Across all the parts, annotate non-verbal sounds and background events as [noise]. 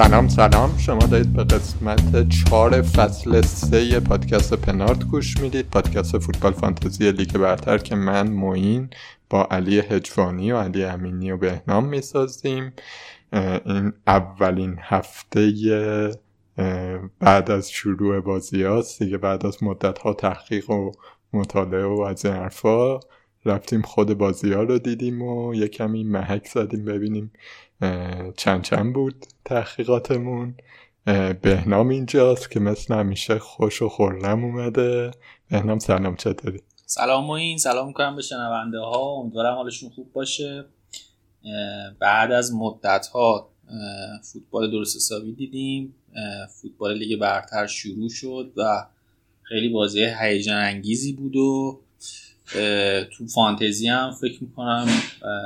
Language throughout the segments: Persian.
سلام سلام. شما دارید به قسمت چهار فصل سه پادکست پنارت گوش می‌دید. پادکست فوتبال فانتزی لیگ برتر که من موین با علی هجوانی و علی امینی و بهنام می‌سازیم. این اولین هفته بعد از شروع بازی هاست. دیگه بعد از مدت ها تحقیق و مطالعه و از این حرفا رفتیم خود بازی ها رو دیدیم و یه کمی محک زدیم ببینیم چند چند بود تحقیقاتمون؟ بهنام اینجاست که مثل همیشه خوش و خورم اومده. بهنام سلام چطوری؟ سلام و این سلام می‌کنم به شنونده ها امیدوارم حالشون خوب باشه. بعد از مدت ها فوتبال درست حسابی دیدیم. فوتبال لیگ برتر شروع شد و خیلی بازی هیجان انگیزی بود و تو فانتزی هم فکر می‌کنم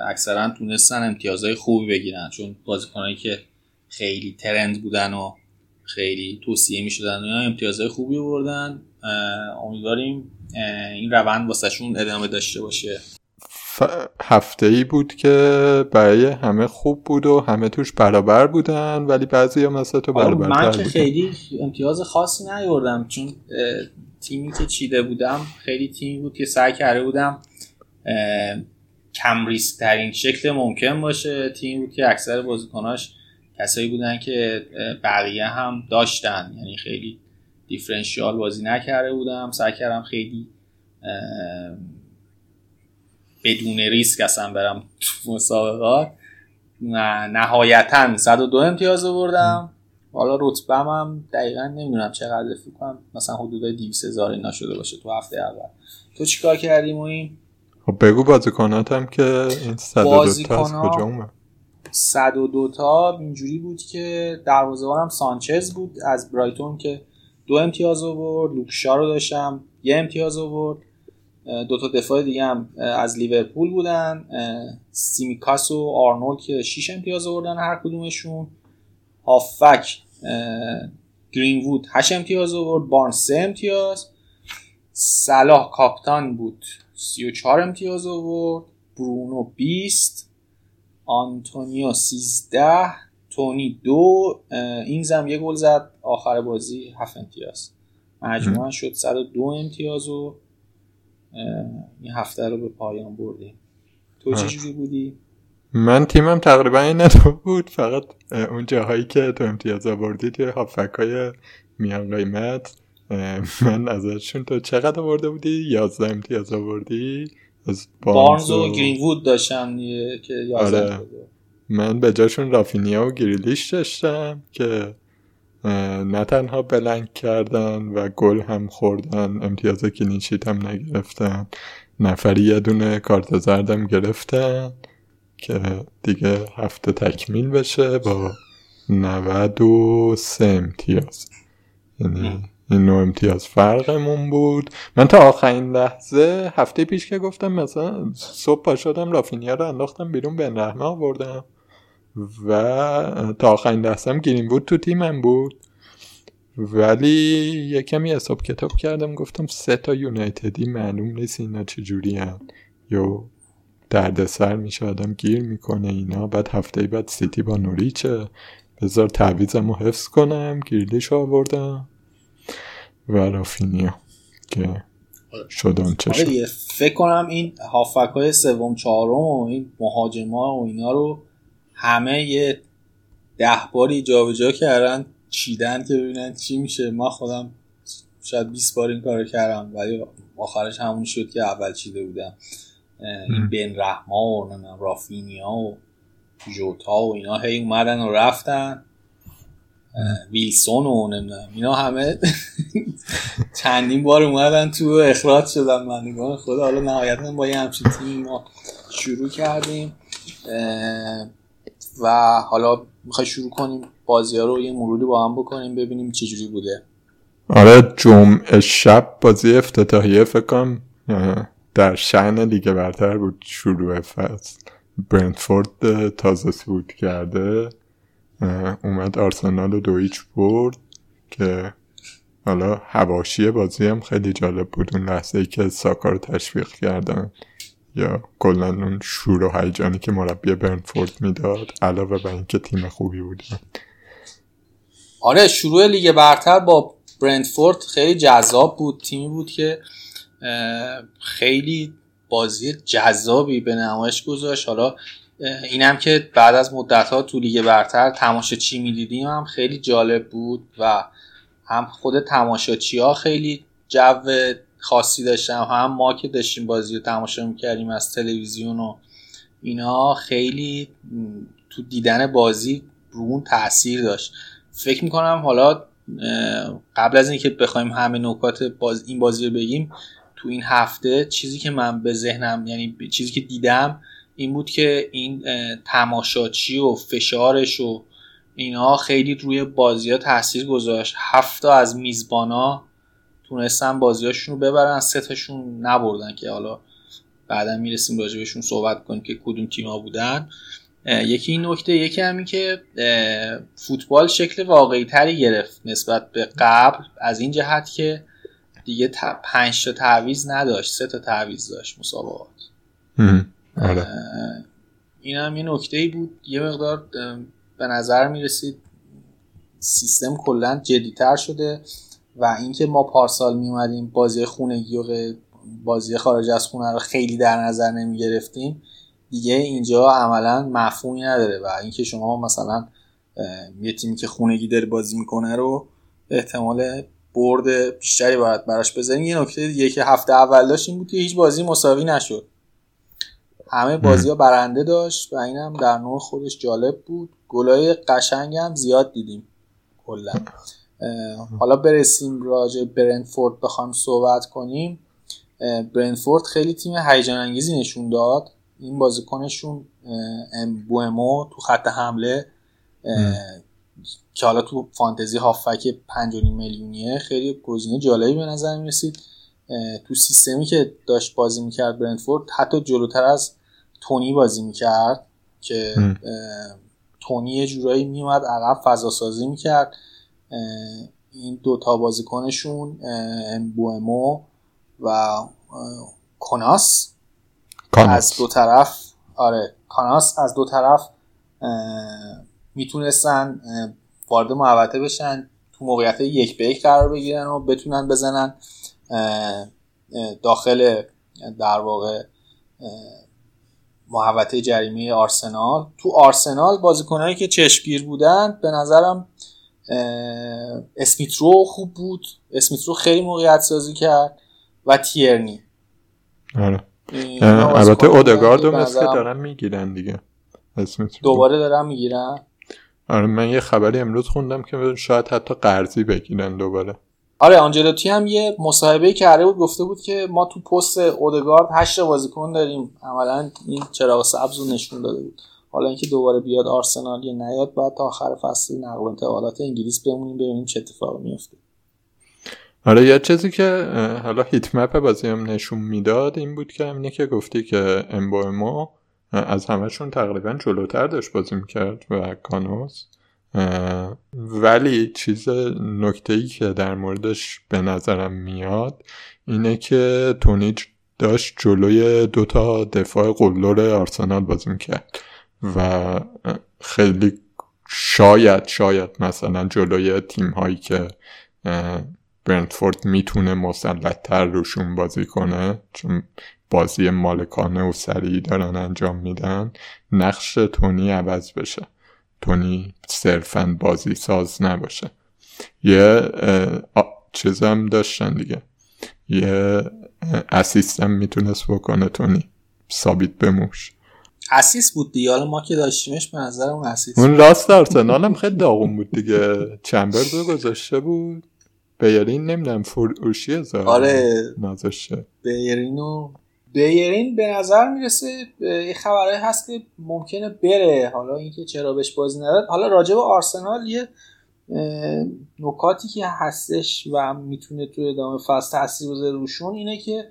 اکثرا تونستن امتیازهای خوبی بگیرن. چون بازیکنهایی که خیلی ترند بودن و خیلی توصیه می‌شدن و امتیازهای خوبی بردن امیدواریم این روند واسهشون ادامه داشته باشه. هفته ای بود که برای همه خوب بود و همه توش برابر بودن ولی بعضی هم مثل تو برابر من که خیلی امتیاز خاصی نیوردم چون تیمی که چیده بودم خیلی تیمی بود که سعی کرده بودم کم ریسک ترین شکل ممکن باشه. تیم بود که اکثر بازیکناش کسایی بودن که بقیه هم داشتن. یعنی خیلی دیفرنشیال بازی نکرده بودم. سعی کردم خیلی بدون ریسک اصلا برم تو مسابقات. نهایتا 102 امتیاز بردم حالا رتبه هم دقیقا نمی‌دونم چقدر فکر کنم مثلا حدود 200 هزار اینا شده باشه تو هفته اول. تو چیکار کردی این خب بگو بازیکناتم که این 102 تا از کجا اومد؟ 102 تا اینجوری بود که دروازه‌بانم سانچز بود از برایتون که دو امتیاز آورد لوکشا رو داشتم یه امتیاز آورد. دو تا دفاع دیگه هم از لیورپول بودن. سیمیکاس و آرنولد که 6 امتیاز آوردن هر کدومشون. هافک گرین وود 8 امتیاز آورد بارن 3 امتیاز. صلاح کاپتان بود 34 امتیاز آورد. برونو 20 آنتونیو 13 تونی دو. این زم یه گل زد. آخر بازی 7 امتیاز. مجموعا شد 102 امتیاز و این هفته رو به پایان بردیم. تو چه بودی؟ من تیمم تقریبا این بود فقط اون جاهایی که تو امتیاز آوردی توی هافک های میان قیمت من ازشون تو چقدر آورده بودی؟ یازده امتیاز آوردی؟ از بارنز و گرین وود داشتم که یازده آره. من به جاشون رافینیا و گریلیش داشتم که نه تنها بلنگ کردن و گل هم خوردن امتیاز کلینشیت هم نگرفتن نفری یه دونه کارت زردم گرفتن که دیگه هفته تکمیل بشه با 93 امتیاز. یعنی این نوع امتیاز فرقمون بود. من تا آخرین لحظه هفته پیش که گفتم مثلا صبح پا شدم رافینیا رو انداختم بیرون به رحمه آوردم. و تا آخرین لحظه هم گرین بود تو تیمم بود. ولی یه کمی حساب کتاب کردم گفتم سه تا یونایتدی معلوم نیست اینا چجوری هم یا دردسر میشه آدم گیر می‌کنه اینا. بعد هفته بعد سیتی با نوریچه. بذار تعویزم رو حفظ کنم گیرلیش آوردم. و رافینیا که شدن چه آره فکر کنم این هافک های سوم چهارم و این مهاجما و اینا رو همه یه ده باری جابجا کردن چیدن که ببینن چی میشه. ما خودم شاید 20 بار این کارو کردم ولی آخرش همون شد که اول چیده بودم. این بن رحما و رافینیا و جوتا و اینا هی اومدن و رفتن. ویلسون و نمی‌دونم اینا همه [laughs] چندین بار اومدن تو اخراج شدن من نگاه خدا. حالا نهایتا با یه همچین تیم ما شروع کردیم. و حالا می‌خوای شروع کنیم بازی ها رو یه مرودی با هم بکنیم ببینیم چه جوری بوده. آره جمعه شب بازی افتتاحیه فکر کنم. در شعن لیگ برتر بود. شروع فصل برنتفورد تازه بود کرده. اومد آرسنال رو دویچ برد که حالا هواشی بازی هم خیلی جالب بود. اون لحظه ای که ساکا رو تشویق کردن یا کلا اون شور و هیجانی که مربی برنفورد می‌داد علاوه بر اینکه تیم خوبی بودن آره شروع لیگ برتر با برنتفورد خیلی جذاب بود. تیمی بود که خیلی بازی جذابی به نمایش گذاشت. حالا اینم که بعد از مدت ها تو لیگ برتر تماشاچی می‌دیدیم هم خیلی جالب بود و هم خود تماشاچی ها خیلی جو خاصی داشتن هم ما که داشتیم بازی رو تماشا می‌کردیم از تلویزیون و اینا خیلی تو دیدن بازی رو اون تاثیر داشت. فکر می‌کنم حالا قبل از اینکه بخوایم همه نکات باز این بازی رو بگیم تو این هفته چیزی که من به ذهنم یعنی چیزی که دیدم این بود که این تماشاچی و فشارش و اینا خیلی روی بازی ها تاثیر گذاشت. هفته از میزبانا تونستن بازیاشون رو ببرن سه تاشون نبردن که حالا بعدا می‌رسیم راجبشون صحبت کنیم که کدوم تیما بودن. یکی این نکته یکی همین که فوتبال شکل واقعی تری گرفت نسبت به قبل از این جهت که دیگه پنج تا تعویز نداشت سه تا تعویز داشت مسابقات آره. این هم یه نکته ای بود یه مقدار به نظر می‌رسید سیستم کلا جدیتر شده و اینکه ما پارسال میومدیم بازی خونگی و بازی خارج از خونه رو خیلی در نظر نمی گرفتیم دیگه اینجا عملا مفهومی نداره و اینکه شما مثلا یه تیمی که خونگی داره بازی می‌کنه رو احتمال برد بیشتری باید براش بزنیم. یه نکته دیگه که هفته اول داشت این بود که هیچ بازی مساوی نشد. همه بازی ها برنده داشت و اینم در نوع خودش جالب بود. گلای قشنگ هم زیاد دیدیم کلا. حالا برسیم راجع برنفورد بخوام صحبت کنیم. برنفورد خیلی تیم هیجان انگیزی نشون داد. این بازیکنشون بومو تو خط حمله که حالا تو فانتزی هافک 5 میلیونیه خیلی گزینه جالبی به نظر می رسید تو سیستمی که داشت بازی می‌کرد برنفورد حتی جلوتر از تونی بازی می‌کرد که تونی یه جورایی میومد عقب فضا سازی می‌کرد این دوتا بازیکنشون بومو و کناس از دو طرف آره کاناس از دو طرف می‌تونستن وارد محوطه بشن تو موقعیت یک به یک قرار بگیرن و بتونن بزنن داخل در واقع محوطه جریمه آرسنال. تو آرسنال بازیکنهایی که چشمگیر بودن به نظرم اسمیترو خوب بود. اسمیترو خیلی موقعیت سازی کرد و تیرنی. آره. البته اودگارد مثل دارن می‌گیرن دیگه اسمیترو. دوباره دارن می‌گیرن. آره من یه خبری امروز خوندم که شاید حتی قرضی بگیرن دوباره. آره آنجلوتی هم یه مصاحبه کرده بود گفته بود که ما تو پست اودگارد هشت بازیکن داریم. عملا این چراغ سبز رو نشون داده بود. حالا اینکه دوباره بیاد آرسنال یا نیاد بعد تا آخر فصل نقل و انتقالات انگلیس بمونیم ببینیم چه اتفاقی میفته آره یه چیزی که حالا هیت مپ بازی هم نشون می‌داد این بود که همینه که گفتی که امبومو از همهشون تقریبا جلوتر داشت بازی می‌کرد و کانوس. ولی چیز نکته ای که در موردش به نظرم میاد اینه که تونیج داشت جلوی دوتا دفاع قلدر آرسنال بازی می‌کرد و خیلی شاید شاید مثلا جلوی تیم هایی که برنتفورد می‌تونه مسلطتر روشون بازی کنه چون بازی مالکانه و سریع دارن انجام میدن نقش تونی عوض بشه. تونی صرفا بازی ساز نباشه. یه چیزم داشتن دیگه. یه اسیستم می‌تونست بکنه تونی. سابیت بموش اسیس بود دیگه. حالا ما که داشتیمش به نظر اون اسیس اون راست آرسنال هم خیلی داغون بود دیگه. چمبرز رو گذاشته بود. بیرین نمی‌دونم فروشی هزار آره. نذاشته. بیرین و بیرین به نظر می‌رسه یه خبرهایی هست که ممکنه بره. حالا اینکه چرا بهش بازی نداد. حالا راجع به آرسنال یه نکاتی که هستش و می‌تونه تو ادامه فصل تاثیر بذاره روشون اینه که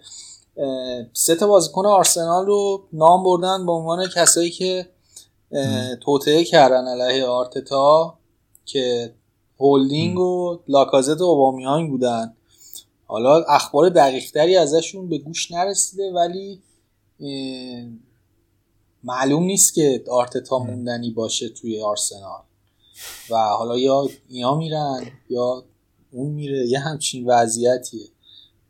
سه تا بازیکن آرسنال رو نام بردن به عنوان کسایی که توطعه کردن علیه آرتتا که هولدینگ و لاکازت و اوبامیانگ بودن. حالا اخبار دقیقتری ازشون به گوش نرسیده ولی معلوم نیست که آرتتا موندنی باشه توی آرسنال. و حالا یا اینا میرن یا اون میره یه همچین وضعیتیه.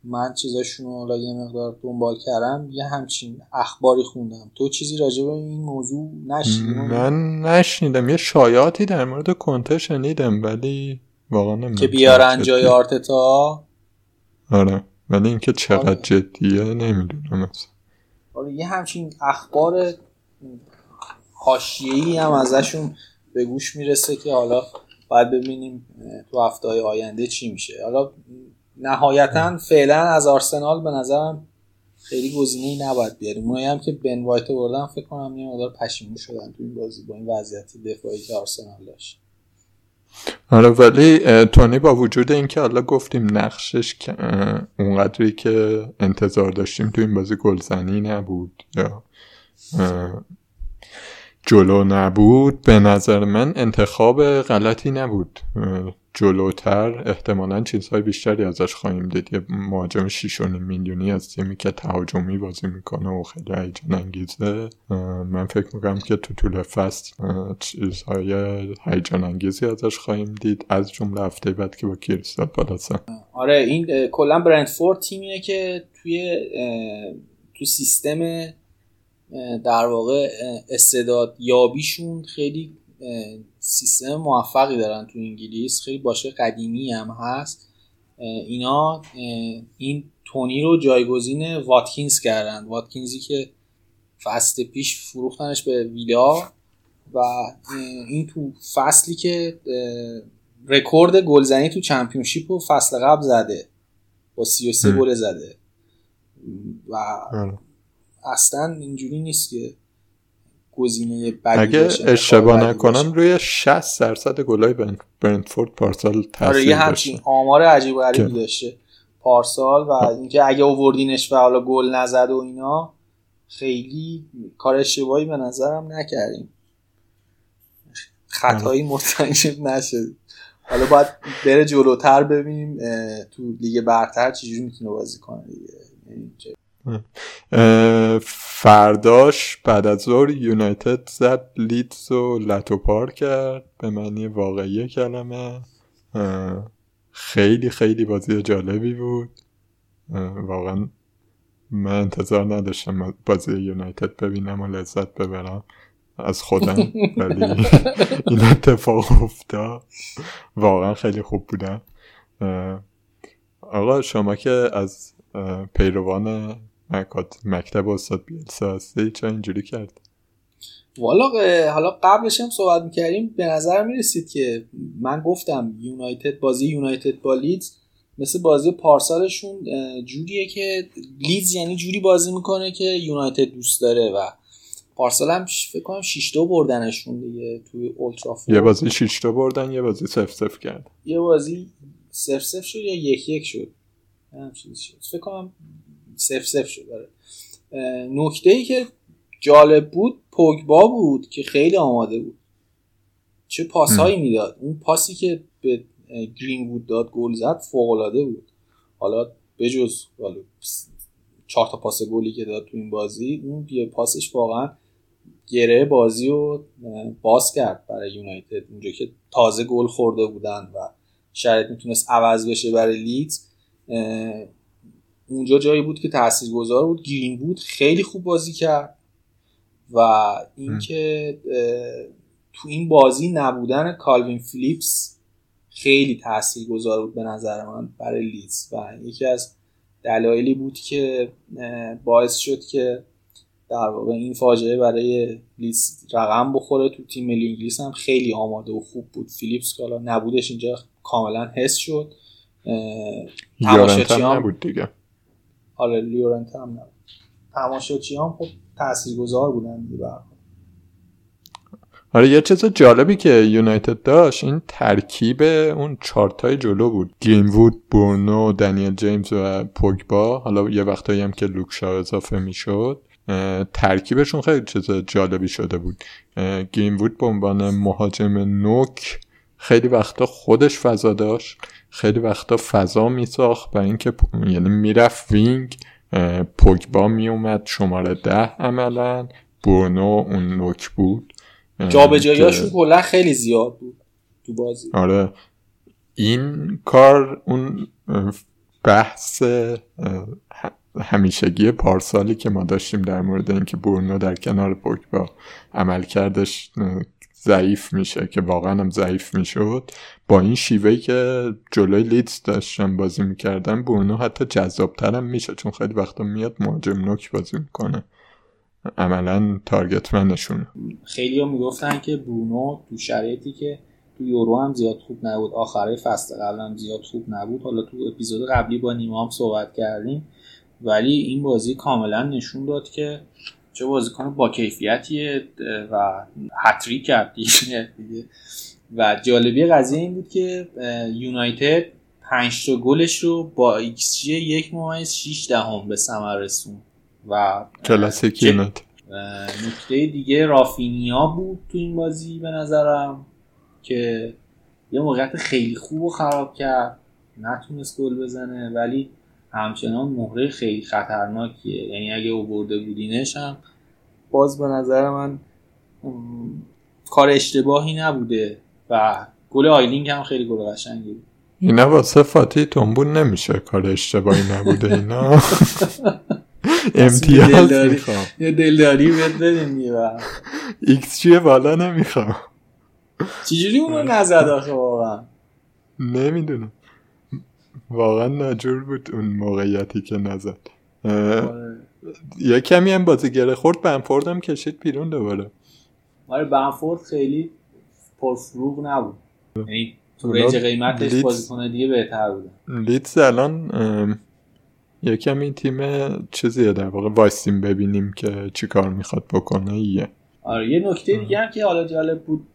من چیزاشون رو حالا یه مقدار دنبال کردم یه همچین اخباری خوندم. تو چیزی راجع به این موضوع نشنیدی؟ من نشنیدم. یه شایعاتی در مورد کنته شنیدم ولی واقعا نمی‌دونم که بیارن جای آرتتا؟ آره. ولی اینکه چقدر آره. جدیه نمی‌دونم آره یه همچین اخبار حاشیه‌ای هم ازشون به گوش می‌رسه که حالا باید ببینیم تو هفته های آینده چی میشه. حالا نهایتا فعلا از آرسنال به نظرم خیلی گزینه ای نباید بیاریم. اونایی هم که بن وایت بردن فکر کنم یه مقدار پشیمون شدن تو این بازی با این وضعیت دفاعی که آرسنال داشت. آره ولی تونی با وجود اینکه حالا گفتیم نقشش اونقدری که انتظار داشتیم تو این بازی گلزنی نبود یا جلو نبود به نظر من انتخاب غلطی نبود. جلوتر احتمالا چیزهای بیشتری ازش خواهیم دید. یه مهاجم 6 میلیونی از تیمی که تهاجمی بازی می‌کنه و خیلی هیجان انگیزه. من فکر می‌کنم که تو طول فصل چیزهای هیجان انگیزی ازش خواهیم دید. از جمله هفته بعد که با کریستال پالاس. آره این کلا برندفورد تیمیه که توی تو سیستم در واقع استعداد یابیشون خیلی سیستم موفقی دارن تو انگلیس. خیلی باشه قدیمی هم هست. اینا این تونی رو جایگزین واتکینز کردن. واتکینزی که فصل پیش فروختنش به ویلا و این تو فصلی که رکورد گلزنی تو چمپیونشیپ و فصل قبل زده. با 33 گل زده. و آره. اصلا اینجوری نیست که گزینه بدی اگه اشتباه نکنم روی 60 درصد گلای برنتفورد پارسال تاثیر آره یه همچین آمار عجیب و غریبی داشته. پارسال و اینکه اگه اووردینش و حالا گل نزد و اینا خیلی کار اشتباهی به نظرم نکردیم. خطایی آره. مرتکب نشد حالا باید بره جلوتر ببینیم تو لیگ برتر چجوری می‌تونه بازی کنه دیگه. یعنی فرداش بعد از ظهر یونایتد زد لیدز و لتوپار کرد. به معنی واقعی کلمه. خیلی خیلی بازی جالبی بود. واقعا من انتظار نداشتم بازی یونایتد ببینم و لذت ببرم. از خودم ولی [laughs] این اتفاق افتاد. واقعا خیلی خوب بودن. آقا شما که از پیروان مکتب استاد بیلسا هستی. چه اینجوری کرد؟ والا حالا قبلش هم صحبت می‌کردیم. به نظر می‌رسید که من گفتم یونایتد بازی یونایتد با لیدز مثل بازی پارسالشون جوریه که لیدز یعنی جوری بازی می‌کنه که یونایتد دوست داره و پارسال هم فکر کنم 6 دو بردنشون دیگه توی اولترافورد یه بازی 6 دو بردن یه بازی 0 0 کرد. یه بازی 0 0 شد یا 1 1 شد. فکر کنم سف سف شد. داره نکته ای که جالب بود پوگبا بود که خیلی آماده بود. چه پاسهایی می‌داد. اون پاسی که به گرین وود داد گل زد فوق العاده بود. حالا بجز حالا چهار تا پاس گلی که داد تو این بازی اون یه پاسش واقعا گره بازی رو باز کرد برای یونایتد. اونجا که تازه گل خورده بودن و شاید می‌تونست عوض بشه برای لیدز اونجا جایی بود که تاثیرگذار بود. گرینوود. خیلی خوب بازی کرد. و اینکه تو این بازی نبودن کالوین فلیپس خیلی تاثیرگذار بود به نظر من برای لیدز و یکی از دلایلی بود که باعث شد که در واقع این فاجعه برای لیس رقم بخوره. تو تیم ملی انگلیس هم خیلی آماده و خوب بود. فیلیپس که نبودش اینجا کاملا حس شد. تماشاچی هم نبود دیگه. آره لیورنت هم نبود. تماشاچی هم خب تاثیرگذار بودن دیگه آره یه چیز جالبی که یونایتد داشت این ترکیب اون چارتای جلو بود. وود برونو دنیل جیمز و پوگبا. حالا یه وقتایی هم که لوکشا اضافه می‌شد ترکیبشون خیلی چیز جالبی شده بود. وود به عنوان مهاجم نوک خیلی وقتا خودش فضا داشت. خیلی وقتا فضا میساخت برای اینکه یعنی می‌رفت وینگ پوگبا میومد شماره ده عملا برونو اون نوک بود. جابجاییاشون کلا خیلی زیاد بود تو بازی. آره. این کار اون بحث همیشگی پارسالی که ما داشتیم در مورد اینکه برونو در کنار پوگبا عمل کردش ضعیف میشه که واقعا هم ضعیف می‌شد. با این شیوهی که جلوی لیدز داشتن بازی می‌کردن برونو حتی جذابترم میشه چون خیلی وقتا میاد مهاجم نوک بازی می‌کنه. عملا تارگت منشون خیلی ها می‌گفتن که برونو تو شرایطی که تو یورو هم زیاد خوب نبود آخره فصل قبل هم زیاد خوب نبود. حالا تو اپیزود قبلی با نیما هم صحبت کردیم. ولی این بازی کاملا نشون داد که چه بازیکن با کیفیتیه و هتریک کرد دیگه. و جالبی قضیه این بود که یونایتد 5 تا گلش رو با ایکس جی یک ممیز 6 دهم به ثمر رسون و کلاسیک نکته دیگه رافینیا بود تو این بازی به نظرم که یه موقعیت خیلی خوب و خراب کرد نتونست گل بزنه ولی همچنان مهره خیلی خطرناکیه. یعنی اگه اوورده بودینش هم باز به نظر من کار اشتباهی نبوده. و گل آیلینگ هم خیلی گل قشنگی. اینا واسه فاتی تنبون نمیشه کار اشتباهی نبوده اینا. [laughs] امتیاز می‌خوام. یه دلداری بهت بدیم ایکس چیه بالا نمی‌خوام. چجوری اونو نزد آخه واقعا؟ نمی‌دونم. واقعا ناجور بود اون موقعیتی که نزد. آره. یه کمی هم بازیگر خورد بنفورد هم کشید بیرون دوباره. آره بنفورد خیلی پرفروغ نبود. یعنی تو range قیمتش بازیکن دیگه بهتر بوده. لیدز الان یه کمی تیم چیزیه در واقع وایستیم ببینیم که چی کار می‌خواد بکنه یه آره یه نکته دیگه هم که حالا جالب بود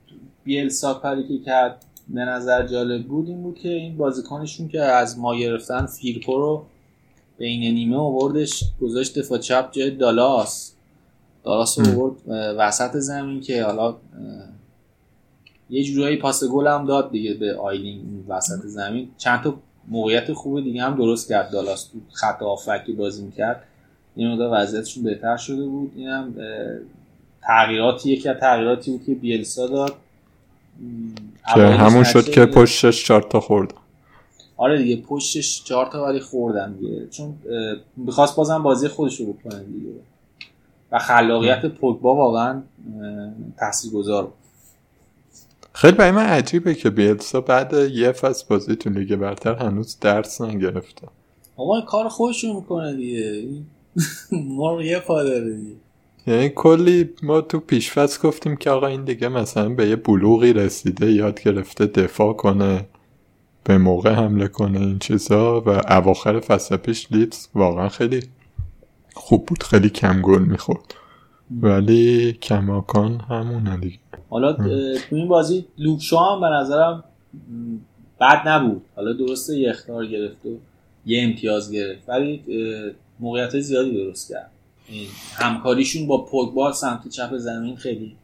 بیل کاری که کرد به نظر جالب بود این بود که این بازیکنشون که از ما گرفتن فیرپو رو بین نیمه آوردش گذاشت دفاع چپ جای دالاس. دالاس رو آورد وسط زمین که حالا یه جورایی پاس گل هم داد دیگه به آیلینگ وسط زمین. چند تا موقعیت خوب دیگه هم درست کرد. دالاس تو خط آفکی بازی می‌کرد. این مقدار وضعیتشون بهتر شده بود. اینم تغییراتی یکی از تغییراتی بود که بیلسا داد. که همون شد که پشتش چهار تا خورد. آره دیگه پشتش چهار تا ولی خوردن دیگه. چون بخواست بازم بازی خودش رو بکنه دیگه. و خلاقیت پوگبا واقعا تاثیرگذار بود. خیلی برای من عجیبه که بیلسا بعد یه فصل بازی تو لیگ برتر هنوز درس نگرفته. آقا کار خودش [laughs] رو می‌کنه دیگه. ما یه پا داره دیگه. یعنی کلی ما تو پیشفصل گفتیم که آقا این دیگه مثلا به یه بلوغی رسیده یاد گرفته دفاع کنه به موقع حمله کنه این چیزا و اواخر فصل پیش لیدز واقعا خیلی خوب بود خیلی کم گل می‌خورد. ولی کماکان همونه دیگه. حالا تو این بازی لوکشا هم به نظرم بد نبود. حالا درسته یه اختار گرفت و یه امتیاز گرفت ولی موقعیت زیادی درست کرد. همکاریشون با پوگبا سمت چپ زمین خیلی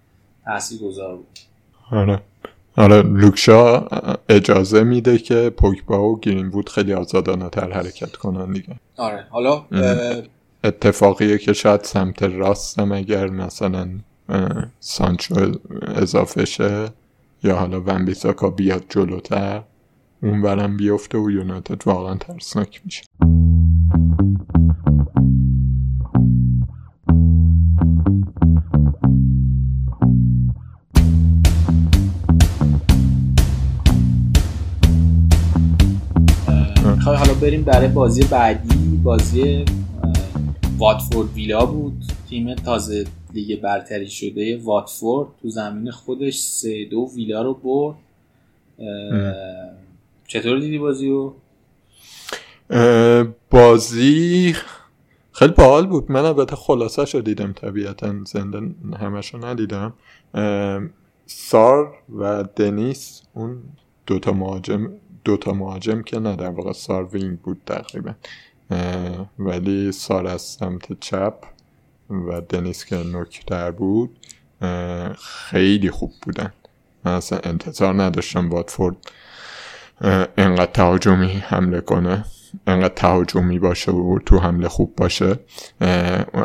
تاثیر گذار بود. آره. آره لوکشا اجازه میده که پوگبا و گرین خیلی آزادانه تر حرکت کنن دیگه. آره. حالا اتفاقیه که شاید سمت راستم اگر مثلا سانچو اضافه شه یا حالا ونبیساکا بیاد جلوتر اون برم بیفته و یونایتد واقعا ترسناک میشه. حالا بریم برای بازی بعدی بازی واتفورد ویلا بود. تیم تازه لیگ برتری شده واتفورد تو زمین خودش سه دو ویلا رو برد. چطور دیدی بازی رو؟ بازی خیلی باحال بود. من البته خلاصه شو دیدم طبیعتا. زنده همشو ندیدم. سار و دنیس اون دوتا مهاجم دوتا مهاجم که نه در واقع سار وینگ بود تقریبا. ولی سار از سمت چپ و دنیس که نکتر بود خیلی خوب بودن. من اصلا انتظار نداشتم واتفورد انقدر تهاجمی حمله کنه انقدر تهاجمی باشه و تو حمله خوب باشه.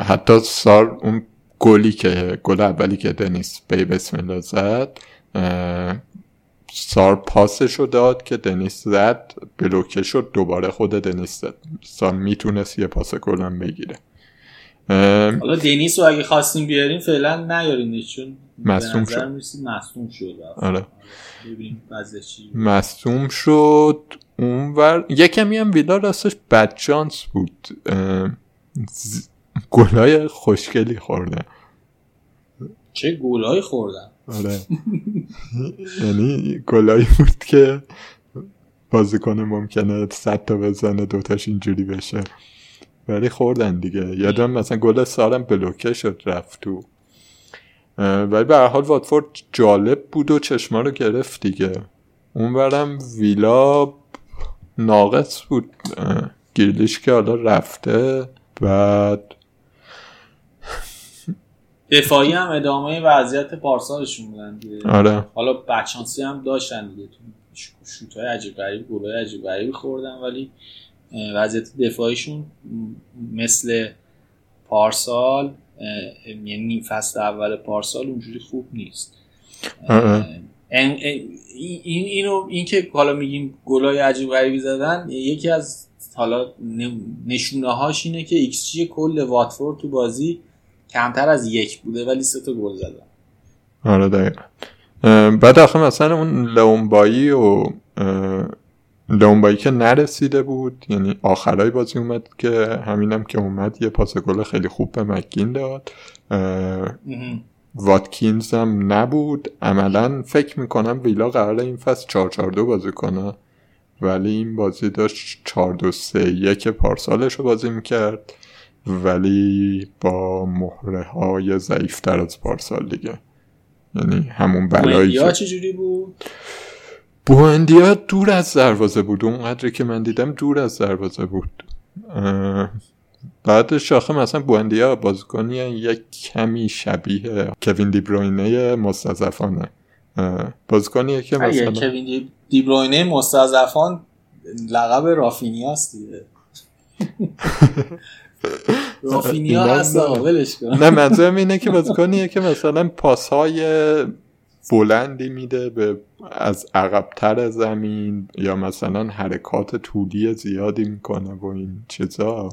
حتی سار اون گلی که گل اولی که دنیس بی بسم الله زد سار پاسش رو داد که دنیس زد بلوکه شد دوباره خود دنیس زد. سار می‌تونست یه پاس گلم بگیره. حالا دنیس رو اگه خواستیم بیاریم فعلا نیاریم چون مصوم شد. مصوم شد. آره. مصوم شد. اونور یکمی هم ویلا راستش بدشانس بود. ز... گلای خوشگلی خورده. چه گلای خوردن؟ آره. یعنی گلایی بود که بازیکن ممکنه صد تا بزنه دوتاش اینجوری بشه. ولی خوردن دیگه. یادم مثلا گل سارم بلوکه شد رفت تو. ولی به حال واتفورد جالب بود و چشما رو گرفت دیگه. اونورم ویلا ناقص بود. گیرلیش که حالا رفته. بعد دفاعی هم ادامه وضعیت پارسالشون بودن دیگه. آره. حالا بچانسی هم داشتن دیگه. تو شوت های عجیب غریب گل عجیب غریبی خوردن ولی وضعیت دفاعیشون مثل پارسال یعنی فصل اول پارسال اونجوری خوب نیست. این اینو این که حالا میگیم گلای عجیب غریبی زدن یکی از حالا نشونه هاش اینه که ایکس جی کل واتفورد تو بازی کمتر از یک بوده ولی سه تا گل زدن. آره دقیقا. بعد آخه مثلا اون لئون بیلی و لئون بیلی که نرسیده بود یعنی آخرای بازی اومد که همینم که اومد یه پاس گل خیلی خوب به مک‌گین داد. واتکینز هم نبود. عملا فکر می‌کنم ویلا قرار این فصل 4 4 2 بازی کنه. ولی این بازی داشت 4 2 3 1 پارسالش رو بازی می‌کرد. ولی با مهره های ضعیفتر از پارسال دیگه. یعنی همون بلایی که چجوری بود؟ بوندیا دور از دروازه بود. اونقدری که من دیدم دور از دروازه بود. بعد شاخه مثلا بوندیا بازیکنی یک کمی شبیه کوین دیبروینه مستضعفانه. بازیکنیه که مثلا کوین دیبروینه مستضعفان لقب رافینیاست دیگه. [laughs] رافینیا هست ولش کن. نه منظورم اینه که بازیکنیه که مثلا پاسهای بلندی میده به از عقبتر زمین یا مثلا حرکات طولی زیادی می‌کنه و این چیزا.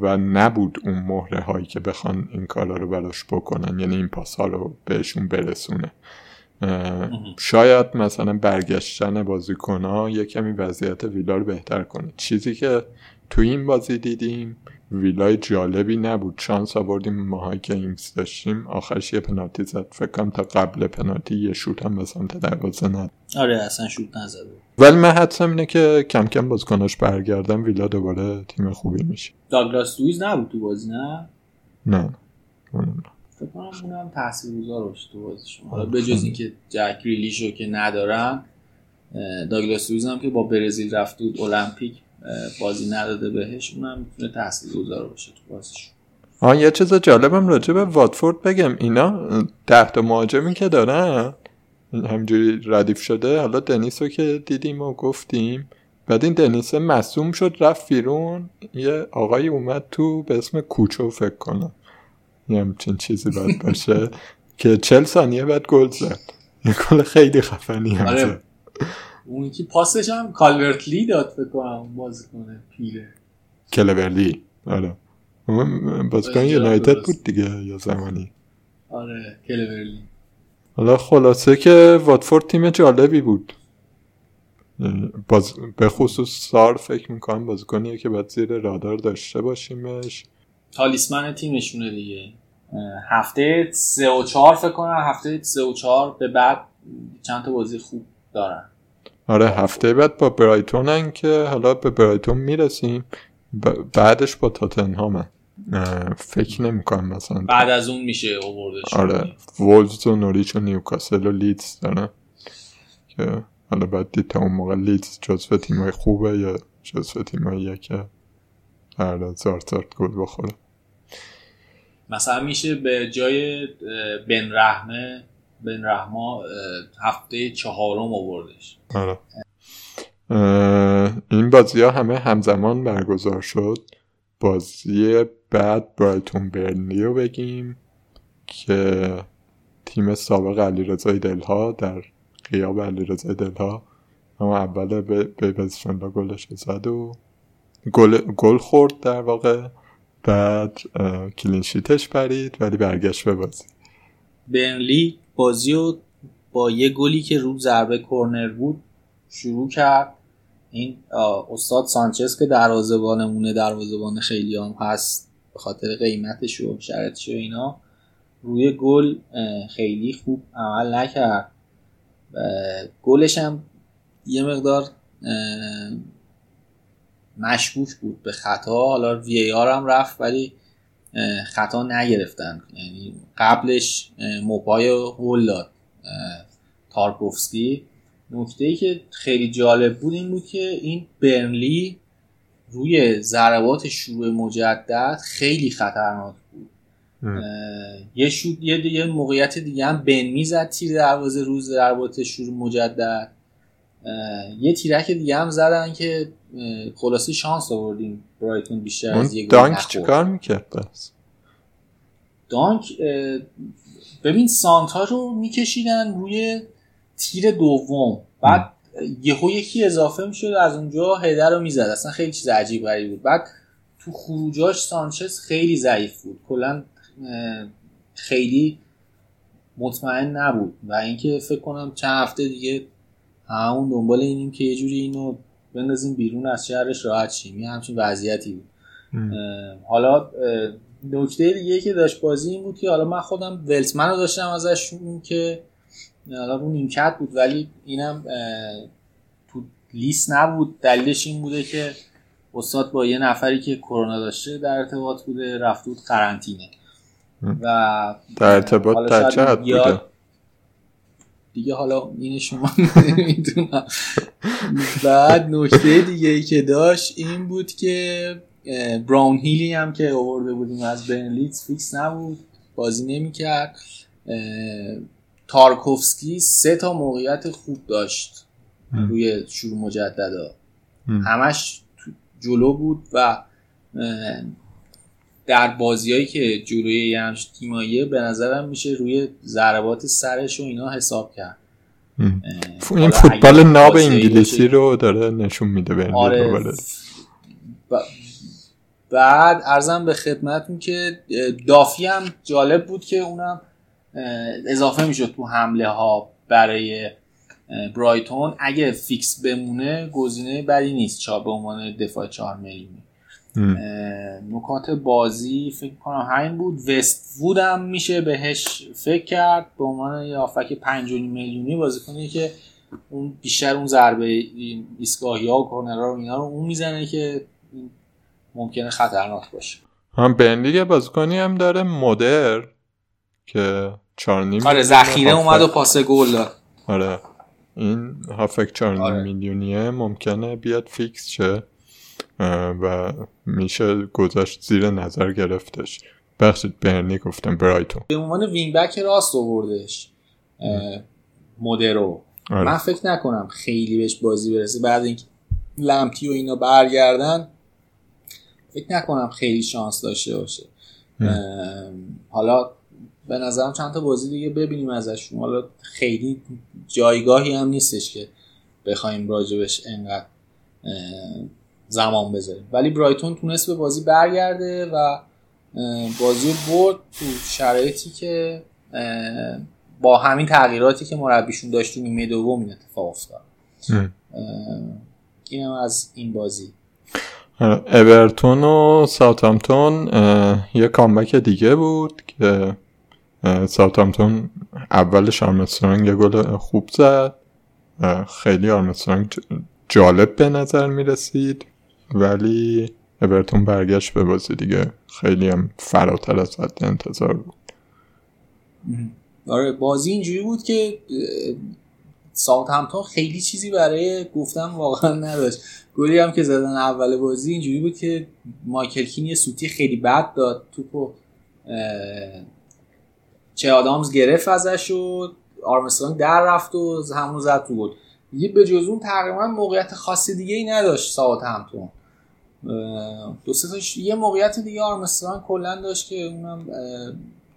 و نبود اون مهره هایی که بخوان این کارا رو براش بکنن یعنی این پاس ها رو بهشون برسونه. شاید مثلا برگشتن بازیکن ها یه کمی وضعیت ویلا رو بهتر کنه. چیزی که تو این بازی دیدیم. ویلای جالبی نبود. شانس آوردیم ماهایی که اینکس داشتیم. آخرش یه پنالتی زد. فکرم تا قبل پنالتی یه شوت هم به سمت دروازه ند آره اصلا شوت نزده ولی من حدسم اینه که کم کم بازیکناش برگردم ویلا دوباره تیم خوبی میشه. داگلاس دویز نبود تو بازی نه؟ نه. فکر کنم اونم تاثیرگذار باشه تو بازیشون حالا بجز اینکه جک ریلیشو که ندارن داگلاس دویز هم که با برزیل رفت بود المپیک. بازی نداده بهش اونم می‌تونه تحصیل گذار باشه تو بازیش. آه یه چیز جالبم راجع به واتفورد بگم. اینا ده تا مهاجمی که دارن همجوری ردیف شده. حالا دنیس رو که دیدیم و گفتیم. بعد این دنیس مصوم شد رفت بیرون. یه آقایی اومد تو به اسم کوچو فکر کنم. یه همچین چیزی باید باشه. [laughs] که چل ثانیه بعد گل زد. یه گل خیلی خفنی هم آره. اون که پاسش هم کالورتلی داد فکر کنم بازی کنه پیره کلورلی. آره. بازیکن یونایتد بود دیگه یا زمانی آره کلورلی. حالا خلاصه که واتفورد تیم جالبی بود. باز به خصوص سار فکر می‌کنم بازیکنیه که باید زیر رادار داشته باشیمش. تالیسمن تیمشونه دیگه. هفته سه و چهار فکر کنم هفته سه و چهار به بعد چند تا بازی خوب دارن. آره هفته بعد با برایتونن که حالا به برایتون می‌رسیم. بعدش با تاتنهامن فکر نمی‌کنم مثلا. بعد از اون میشه اووردش آره وولز و نوریچ و نیوکاسل و لیدز دارن که حالا باید دید تا اون موقع لیدز جزو تیمای خوبه یا جزو تیمایی که هر هزار زارت گل بخوره. مثلا میشه به جای بن رحمه بن رحما هفته چهارم آوردش. آره. این بازی ها همه همزمان برگزار شد. بازی بعد برایتون برنلی رو بگیم که تیم سابق علی رضای دلها در قیاب علی رضای دلها اما اول به بزشنلا گلش زد و گل, گل خورد در واقع. بعد کلینشیتش پرید ولی برگشت به بازی. برنلی بازی رو با یه گلی که رو ضربه کرنر بود شروع کرد. این استاد سانچز که دروازه‌بانمونه دروازه‌بان خیلی هم هست به خاطر قیمتش و شرطش و اینا روی گل خیلی خوب عمل نکرد. گلش هم یه مقدار مشکوک بود به خطا. حالا وی آر هم رفت ولی خطا نگرفتن. یعنی قبلش موپای هول داد تارکوفسکی. نکته ای که خیلی جالب بود این بود که این برنلی روی ضربات شروع مجدد خیلی خطرناک بود. یه شود یه, یه موقعیت دیگه هم بن می‌زد تیر دروازه روز ضربات شروع مجدد. یه تیرک دیگه هم زدن که خلاصی شانس آوردیم برایتون بیشتر از یه دانک چیکار می‌کرد بس دانک ببین سانتا رو میکشیدن روی تیر دوم. بعد یهو یکی اضافه می‌شد از اونجا هدر رو می‌زد. اصلا خیلی چیز عجیب غریبی بود. بعد تو خروجاش سانچز خیلی ضعیف بود. کلا خیلی مطمئن نبود. و اینکه فکر کنم چند هفته دیگه همون دنبال اینیم که یه جوری اینو بندازیم بیرون از شهرش راحت شیم. یه همچین وضعیتی بود. حالا نکته دیگه که داشت بازی این بود که حالا من خودم ولتمن رو داشتم ازش که حالا اون نیمکت بود ولی اینم تو لیست نبود. دلیلش این بوده که استاد با یه نفری که کرونا داشته در ارتباط بوده رفت بود قرنطینه. و در ارتباط در چه بوده. دیگه حالا این شما [laughs] می‌دونم بعد نکته دیگه ای که داشت این بود که براون هیلی هم که آورده بودیم از برنلیتز فیکس نبود بازی نمی‌کرد. تارکوفسکی سه تا موقعیت خوب داشت روی شروع مجددا. همش جلو بود و در بازیایی که جلوی یه همش تیماییه به نظرم میشه روی ضربات سرش و اینا حساب کرد. این فوتبال ناب انگلیسی رو داره نشون میده به آره بعد ارزم به خدمتون که دافی هم جالب بود که اونم اضافه می‌شد تو حمله ها برای برایتون. اگه فیکس بمونه گزینه بدی نیست. چا به عنوان دفاع چهار میلیونی. نکات بازی فکر کنم همین بود. وست وود هم میشه بهش فکر کرد. به عنوان یه آفک 5 میلیونی بازی کنه که اون بیشتر اون ضربه ایستگاهی ها و کورنرها رو اینا رو اون می‌زنه که ممکنه خطرناک باشه. هم بنلیگ بازیکنی هم داره مدر که چهار نیم آره ذخیره اومد و پاس گل داد. آره. این هافک چهار آره. میلیونیه ممکنه بیاد فیکس شه. و میشه گذاشت زیر نظر گرفتش. بخشید برنی گفتم برایتون. به عنوان وینگ بک راست آوردش مدرو آره. من فکر نکنم خیلی بهش بازی برسه. بعد اینکه لمپی و اینا برگردن فکر نکنم خیلی شانس داشته باشه. حالا به نظرم چند تا بازی دیگه ببینیم ازشون. حالا خیلی جایگاهی هم نیستش که بخوایم راجبش انقدر زمان بذاریم ولی برایتون تونست به بازی برگرده و بازی برد تو شرایطی که با همین تغییراتی که مربیشون داشت تو نیمه دوم این اتفاق افتاد. اینم از این بازی. اورتون و ساوتامتون یه کامبک دیگه بود که ساوتامتون اولش آرمسترانگ یه گل خوب زد. خیلی آرمسترانگ جالب به نظر می رسید ولی اورتون برگشت به بازی دیگه. خیلی هم فراتر از حد انتظار بود. آره بازی اینجوری بود که ساوت همتون خیلی چیزی برای گفتم واقعا نداشت. گلی هم که زدن اول بازی اینجوری بود که مایکل کین یه سوتی خیلی بد داد. توپو چه آدامز گرفت ازش و آرمسترانگ در رفت و همون زد تو بود یه به جز اون تقریبا موقعیت خاصی دیگه ای نداشت ساوت همتون دو سه یه موقعیت دیگه آرمستران کلا داشت که اونم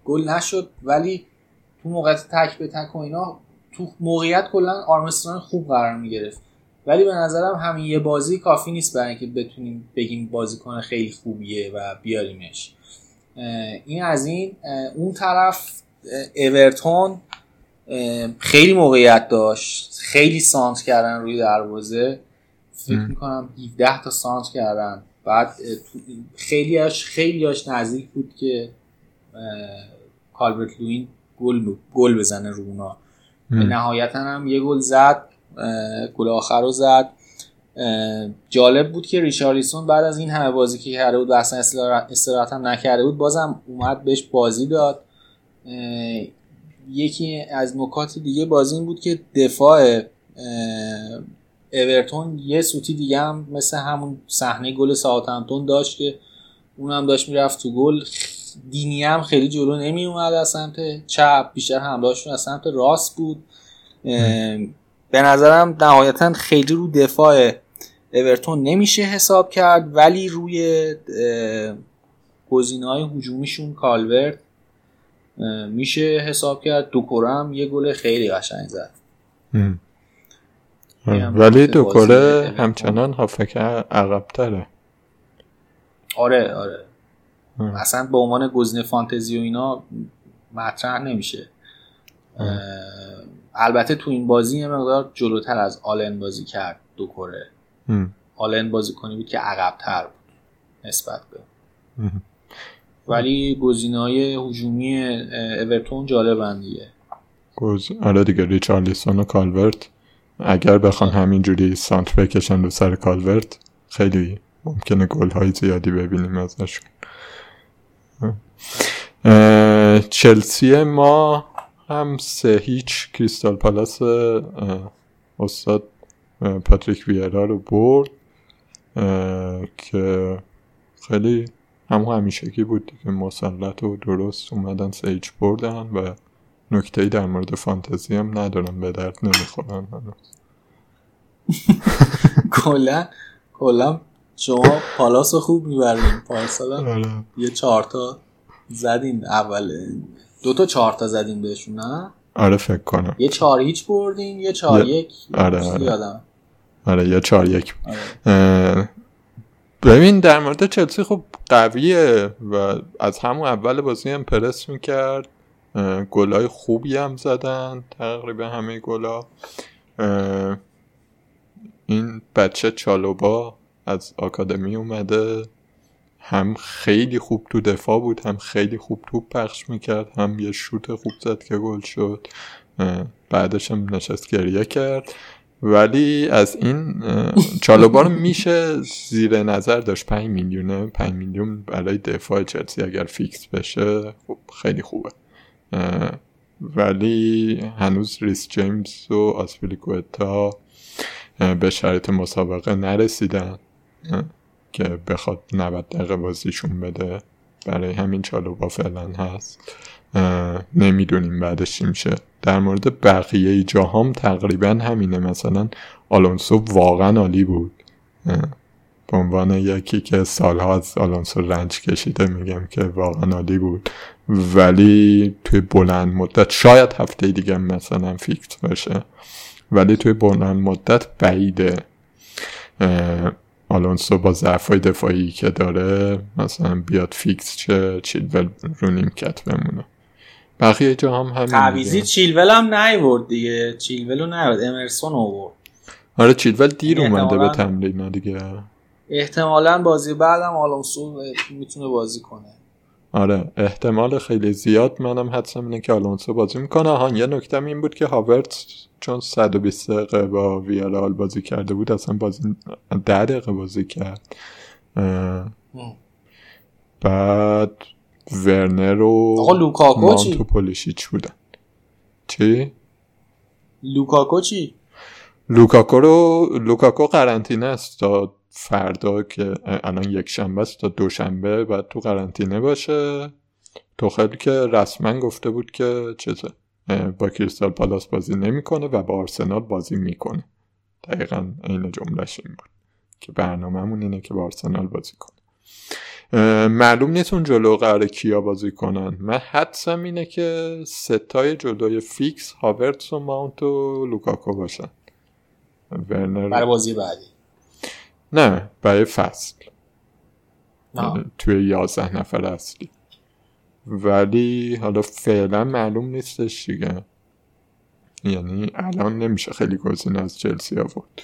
گل نشد ولی تو موقعیت تک به تک و اینا تو موقعیت کلا آرمستران خوب قرار می‌گرفت. ولی به نظرم همین یه بازی کافی نیست برای اینکه بتونیم بگیم بازیکن خیلی خوبیه و بیاریمش. این از این اون طرف اورتون خیلی موقعیت داشت. خیلی سانت کردن روی دروازه. فکر می‌کنم 17 تا سانت کردن. بعد خیلی هاش خیلی هاش نزدیک بود که کالبرت لوین گل گل بزنه رو اونا. نهایتا هم یه گل زد گل آخر رو زد. جالب بود که ریچارلیسون بعد از این همه بازی که کرده بود و اصلا استراحت هم نکرده بود بازم اومد بهش بازی داد. یکی از نکات دیگه بازی این بود که دفاع اورتون یه سوتی دیگه هم مثل همون صحنه گل ساوثهمپتون داشت که اونم داشت می‌رفت تو گل. دینی هم خیلی جلو نمی اومد از سمت چپ بیشتر حملهاشون از سمت راست بود. به نظرم نهایتا خیلی رو دفاع اورتون نمیشه حساب کرد ولی روی گزینه های هجومیشون کالورت میشه حساب کرد. دوکورم یه گل خیلی قشنگ زد. ولی دوکوره همچنان هافک عقبتره. آره آره. اصلا به عنوان گزینه فانتزی و اینا مطرح نمیشه. البته تو این بازی یه مقدار جلوتر از آلن بازی کرد دو کره. آلن بازی کنی بود که عقبتر بود نسبت به. ولی گزینه های هجومی اورتون جالبن دیگه. آره دیگه ریچارلیسون و کالورت. اگر بخوان همینجوری سانتر بکشن رو سر کالورت خیلی ممکنه گل های زیادی ببینیم ازشون چلسی ما هم سه هیچ کریستال پالاس استاد پاتریک ویرا رو برد که خیلی همون همیشگی بود که مسلط و درست اومدن سه هیچ بردن و نکته در مورد فانتزی هم ندارم به درد نمی‌خورن [laughs] کلا کلا شما پالاس خوب می‌برین پارسال آره. یه چهارتا زدین اول. دو تا چهارتا زدین بهشون نه؟ آره فکر کنم. یه چهار هیچ بردین یه چهار یک. آره آره. آره یه چهار یک. آره. ببین در مورد چلسی خب قویه و از همون اول بازی هم پرس می‌کرد. گلای خوبی هم زدن تقریبا همه گلا. این بچه چالوبا از آکادمی اومده. هم خیلی خوب تو دفاع بود هم خیلی خوب توپ پخش می‌کرد هم یه شوت خوب زد که گل شد. بعدش هم نشست گریه کرد. ولی از این چالوبا رو میشه زیر نظر داشت. 5 میلیونه 5 میلیون برای دفاع چلسی اگر فیکس بشه خب خیلی خوبه. ولی هنوز ریس جیمز و آسپیلیکوتا به شرط مسابقه نرسیدن که بخواد 90 دقیقه بازیشون بده. برای همین چالوبا فعلا هست. نمی‌دونیم بعدش چی میشه. در مورد بقیه جاهام تقریبا همینه. مثلا آلونسو واقعا عالی بود. به عنوان یکی که سالها از آلونسو رنج کشیده میگم که واقعا عالی بود. ولی توی بلند مدت شاید هفته دیگه مثلا فیکس باشه ولی توی بلند مدت بعیده آلونسو با ضعفای دفاعی که داره مثلا بیاد فیکس شه چیلول رو نیمکت بمونه. بقیه جا هم همین تعویزی چیلول هم نیورد دیگه. چیلول رو نیورد. امرسون آورد. آره چیلول دیر اومده به تمرین دیگه. احتمالا بازی بعدم آلونسو می‌تونه بازی کنه. آره احتمال خیلی زیاد. منم حدسم اینه که آلونسو بازی می‌کنه. ها یه نکته این بود که هاورت چون 120 دقیقه با ویارال بازی کرده بود اصلا بازی 10 دقیقه بازی کرد. بعد ورنر و آقا لوکاکو چی؟ ماونت و پولیشیچ بودن. چی؟ لوکاکو چی؟ لوکاکو رو لوکاکو قرنطینه است تا فردا که الان یک شنبه است تا دوشنبه بعد تو قرنطینه باشه. توخل که رسما گفته بود که چیزه با کریستال پالاس بازی نمی‌کنه و با آرسنال بازی می‌کنه. دقیقا این جملهش این بود که برنامهمون اینه که با آرسنال بازی کنه. معلوم نیست اون جلو قرار کیا بازی کنن. من حدسم اینه که سه تای جلوی فیکس هاورتس و ماونت و لوکاکو باشن. برای بازی بعدی. نه برای فصل. توی یازده نفر اصلی ولی حالا فعلا معلوم نیستش دیگه. یعنی الان نمیشه خیلی گزینه از چلسی آورد.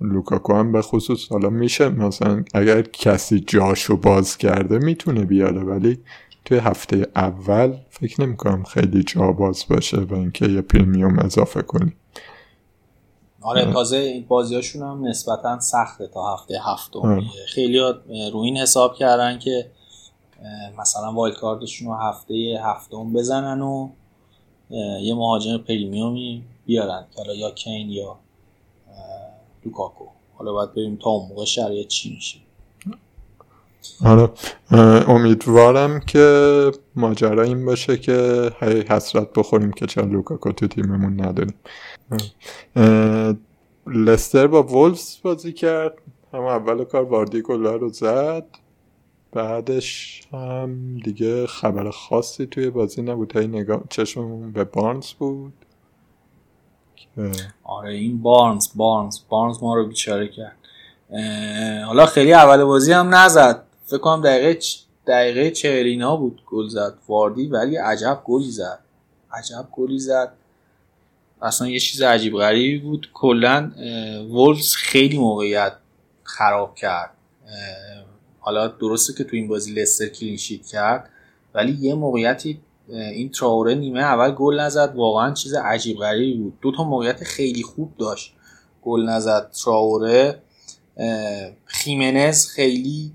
لوکاکو هم به خصوص حالا میشه مثلا اگر کسی جاشو باز کرده می‌تونه بیاره ولی توی هفته اول فکر نمی‌کنم خیلی جا باز باشه و اینکه یه premium اضافه کنی. آره تازه این بازیاشون هم نسبتا سخته تا هفته هفتم. خیلی رو این حساب کردن که مثلا wildcard شون رو هفته هفتم بزنن و یه مهاجم premium ی بیارن. که حالا یا کین یا لوکاکو. حالا باید ببینیم تا اون موقع شرایط چی میشه. آره امیدوارم که ماجرا این باشه که هی حسرت بخوریم که چرا لوکاکو تو تیممون نداریم. لستر با وولفز بازی کرد. هم اول کار واردی گلا رو زد. بعدش هم دیگه خبر خاصی توی بازی نبود. هی نگاه چشممون به بارنز بود. آره این بارنز بارنز. بارنز ما رو بیچاره کرد. حالا خیلی اول بازی هم نزد. فکر کنم دقیقه دقیقه چهلینا بود گل زد واردی ولی عجب گلی زد. عجب گلی زد. اصلا یه چیز عجیب غریبی بود. کلا وولفز خیلی موقعیت خراب کرد. حالا درسته که تو این بازی لستر کلینشیت کرد ولی یه موقعیتی این تراوره نیمه اول گل نزد. واقعا چیز عجیب غریبی بود. دو تا موقعیت خیلی خوب داشت. گل نزد تراوره. خیمنز خیلی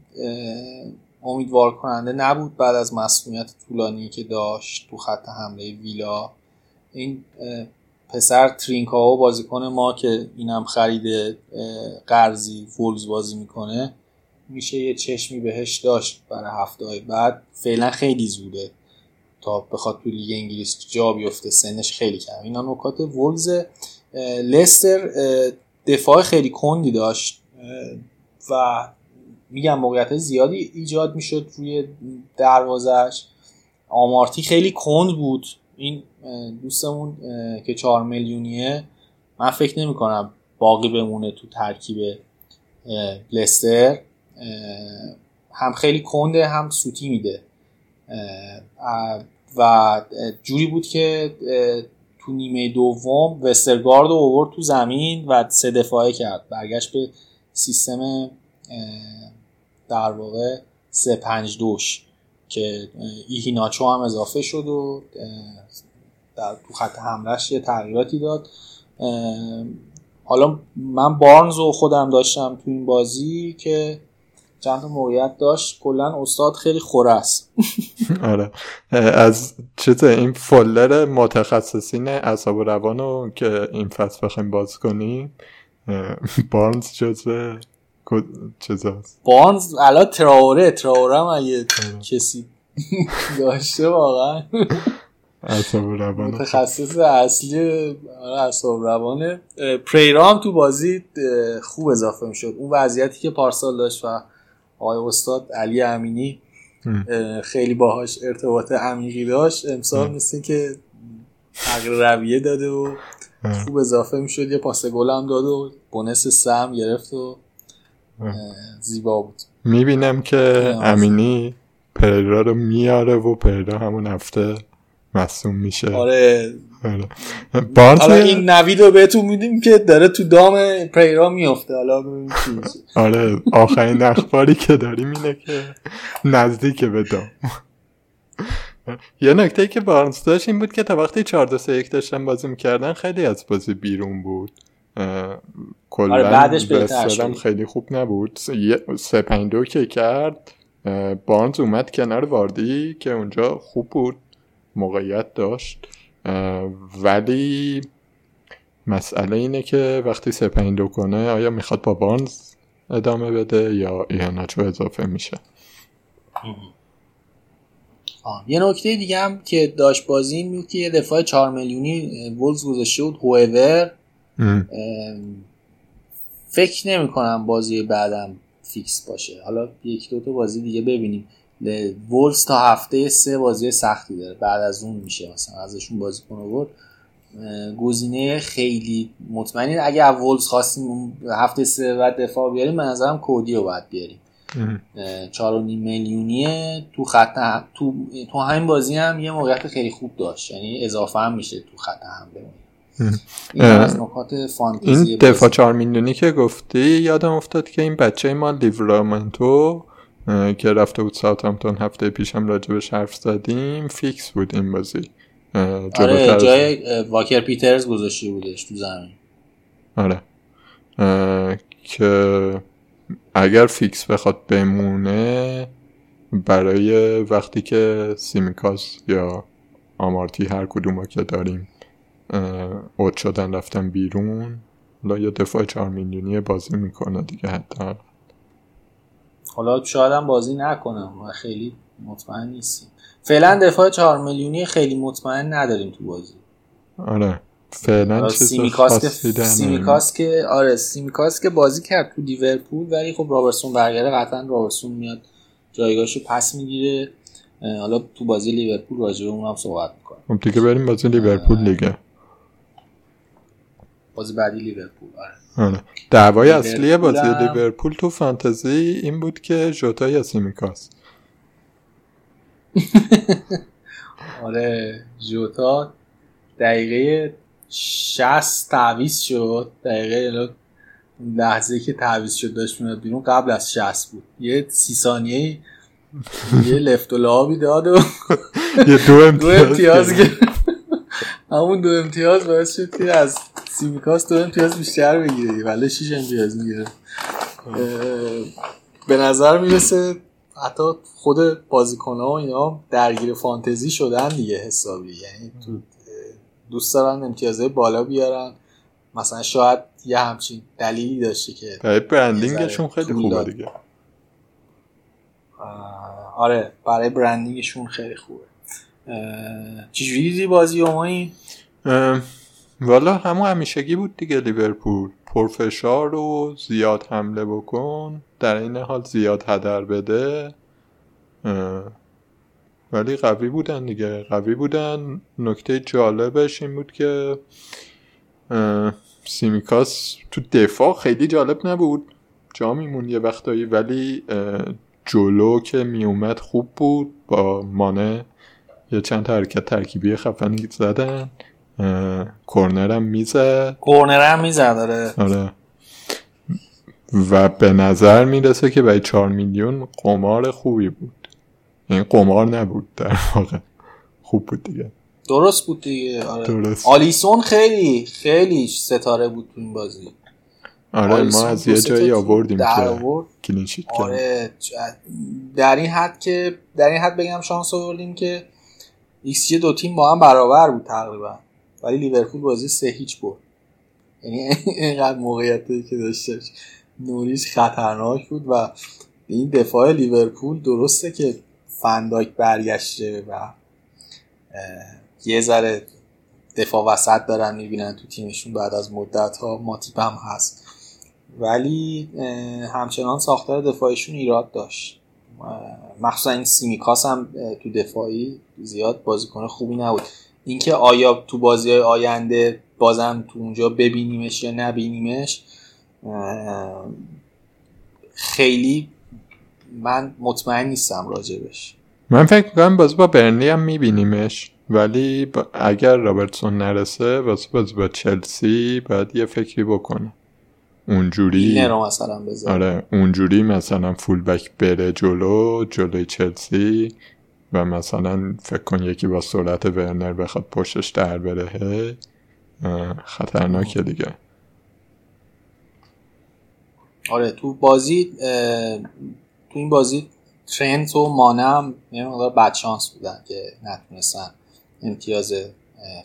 امیدوار کننده نبود بعد از مسئولیت طولانی که داشت تو خط حمله ویلا. این پسر ترینکاو بازیکن ما که اینم خرید قرضی فولز بازی می‌کنه میشه یه چشمی بهش داشت برای هفته های بعد. فعلا خیلی زوده. تا بخواد تو لیگ انگلیس جا بیفته سنش خیلی کم اینا نکات وولز لستر دفاع خیلی کندی داشت. و میگم موقعیت زیادی ایجاد می‌شد روی دروازش. آمارتی خیلی کند بود. این دوستمون که چهار میلیونیه من فکر نمی کنم باقی بمونه تو ترکیب لستر. هم خیلی کنده هم سوتی میده. و جوری بود که تو نیمه دوم وسترگارد اوورد تو زمین و سه دفاعه کرد. برگشت به سیستم در واقع سه پنج دوش. که ایهیناچو هم اضافه شد و در تو خط حملهش یه تغییراتی داد. حالا من بارنز رو خودم داشتم تو این بازی که چند موقعیت داشت. کلا استاد خیلی خوره است. [laughs] آره. از چیز این فولر متخصصین اعصاب و روانو که این فصل بخوایم باز کنیم [laughs] بارنز جزو چیز هست؟ بارنز الان تراوره تراوره هم اگه آره. کسی [laughs] داشته واقعا. متخصص اصلی آره، اعصاب روانه. پریرام تو بازی خوب اضافه می‌شد. اون وضعیتی که پارسال داشت و آقای استاد علی امینی خیلی باهاش ارتباط عمیقی داشت. امسال مثل که تغییر رویه داده و خوب اضافه می‌شد. یه پاس گل هم داد و بونس سم گرفت و زیبا بود. می‌بینم که امینی پریرا رو میاره و پریرا همون هفته مصوم میشه. آره. آره. بارنز حالا این نوید رو بهتون میدیم که داره تو دام پریرا میفته حالا. آره آخرین اخباری که داریم اینه که نزدیک به دام. یه نکته که بارنز داشت این بود که تا وقتی 4 2 3 1 داشتن بازی می‌کردن خیلی از بازی بیرون بود. کلا آره، بعدش به بهتر. خیلی خوب نبود یه- سه پنج دو که کرد بارنز اومد کنار واردی که اونجا خوب بود موقعیت داشت ولی مسئله اینه که وقتی سه پنج دو کنه آیا می‌خواد با بارنز ادامه بده یا ایهاناچو اضافه میشه آه. یه نکته دیگه هم که داشت بازی این بود که یه دفاع 4 میلیونی اه، وولز گذاشته بود هوور. فکر نمی کنم بازی بعدم فیکس باشه. حالا یک دو تا بازی دیگه ببینیم. وولز تا هفته سه بازی سختی داره. بعد از اون میشه مثلا ازشون بازی کنه گزینه خیلی مطمئنی. اگه از وولز خواستیم هفته سه بعد دفاع بیاریم به نظرم کودی رو باید بیاریم. چهار و نیم میلیونیه. تو خط هم- تو تو همین بازی هم یه موقعیت خیلی خوب داشت. یعنی اضافه هم میشه تو خط حمله ام. این از نکات فانتزی این. دفاع چهار میلیونی که گفتی یادم افتاد که این بچه ما لیورامنتو که رفته بود ساوثهامپتون هفته پیشم راجبش حرف زدیم فیکس بود این بازی. آره جای واکر پیترز گذاشته بودش تو زمین. آره. که اگر فیکس بخواد بمونه برای وقتی که سیمیکاس یا آمارتی هر کدوم که داریم اوت شدن رفتن بیرون. حالا یا دفاع چهار میلیونی بازی می‌کنه دیگه حتی حالا شاید هم بازی نکنم و خیلی مطمئن نیستیم. فعلا دفاع چهار میلیونی خیلی مطمئن نداریم تو بازی. آره. فعلا سیمیکاس که سیمیکاس که آره سیمیکاس که بازی کرد تو لیورپول ولی خب رابرتسون برگرده قطعا رابرتسون میاد جایگاهشو پس می‌گیره. حالا تو بازی لیورپول راجع به اونم صحبت می‌کنم. خب دیگه بریم بازی لیورپول دیگه. بازی بعدی لیورپول آره. آره. دعوای اصلی بازی لیورپول تو فانتزی این بود که ژوتا یا سیمیکاس [laughs] آره جوتا دقیقه 60 تعویض شد. دقیقه الان لحظه که تعویض شد داشت میاد بیرون قبل از 60 بود. یه سی ثانیه یه لفت و لابی داد و [laughs] یه دو [laughs] دو امتیاز گرفت. گرفت. همون دو امتیاز باعث شد که از سیمیکاس دو امتیاز بیشتر بگیره ولی 6 امتیاز می‌گیره. به نظر می‌رسه حتی خود بازیکنها و اینا درگیر فانتزی شدن دیگه حسابی. یعنی تو دوست دارن امتیازهای بالا بیارن. مثلا شاید یه همچین دلیلی داشته که برای برندینگشون خیلی خوبه. دیگه. آره برای برندینگشون خیلی خوبه. چجوری دیدی بازی اومایی؟ والا همون همیشگی بود دیگه لیورپول. پرفشار و زیاد حمله بکن. در این حال زیاد هدر بده. اه، ولی قوی بودن دیگه. قوی بودن. نکته جالبش این بود که سیمیکاس تو دفاع خیلی جالب نبود. جا میمون یه وقتایی ولی جلو که میومد خوب بود. با مانه یه چند حرکت ترکیبی خفنی زدن. اه، کورنر هم می‌زد کورنر هم می‌زد آره. آره. و به نظر می‌رسه که برای چهار میلیون قمار خوبی بود. این قمار نبود در واقع. خوب بود دیگه. درست بود دیگه آره. درست. آلیسون خیلی خیلی ستاره بود تو این بازی. آره ما از یه جایی آوردیم در که آورد. clean sheet آره در این حد که در این حد بگم شانس آوردیم که ایکس دو تیم با هم برابر بود تقریبا. ولی لیورپول بازی سه هیچ برد. یعنی [laughs] اینقدر موقعیتی که داشتش. نوریش خطرناک بود و این دفاع لیورپول درسته که فنداک برگشته و یه ذره دفاع وسط دارن می‌بینن تو تیمشون بعد از مدت ها ماتیپ هم هست. ولی همچنان ساختار دفاعشون ایراد داشت. مخصوصا این سیمیکاس هم تو دفاعی زیاد بازیکن خوبی نبود. اینکه آیا تو بازی آینده بازم تو اونجا ببینیمش یا نبینیمش خیلی من مطمئن نیستم راجبش. من فکر می‌کنم باز با برنلی هم میبینیمش ولی اگر رابرتسون نرسه واسه بازی با چلسی باید یه فکری بکنه. اونجوری مثلا آره اونجوری مثلا فول بک بره جلو جلوی چلسی. و مثلا فکر کن یکی با سرعت ورنر بخواد پشتش در بره خطرناکه دیگه. آره تو بازی تو این بازی ترنت و مانم یه مقدار بدشانس بودن که نتونستن امتیاز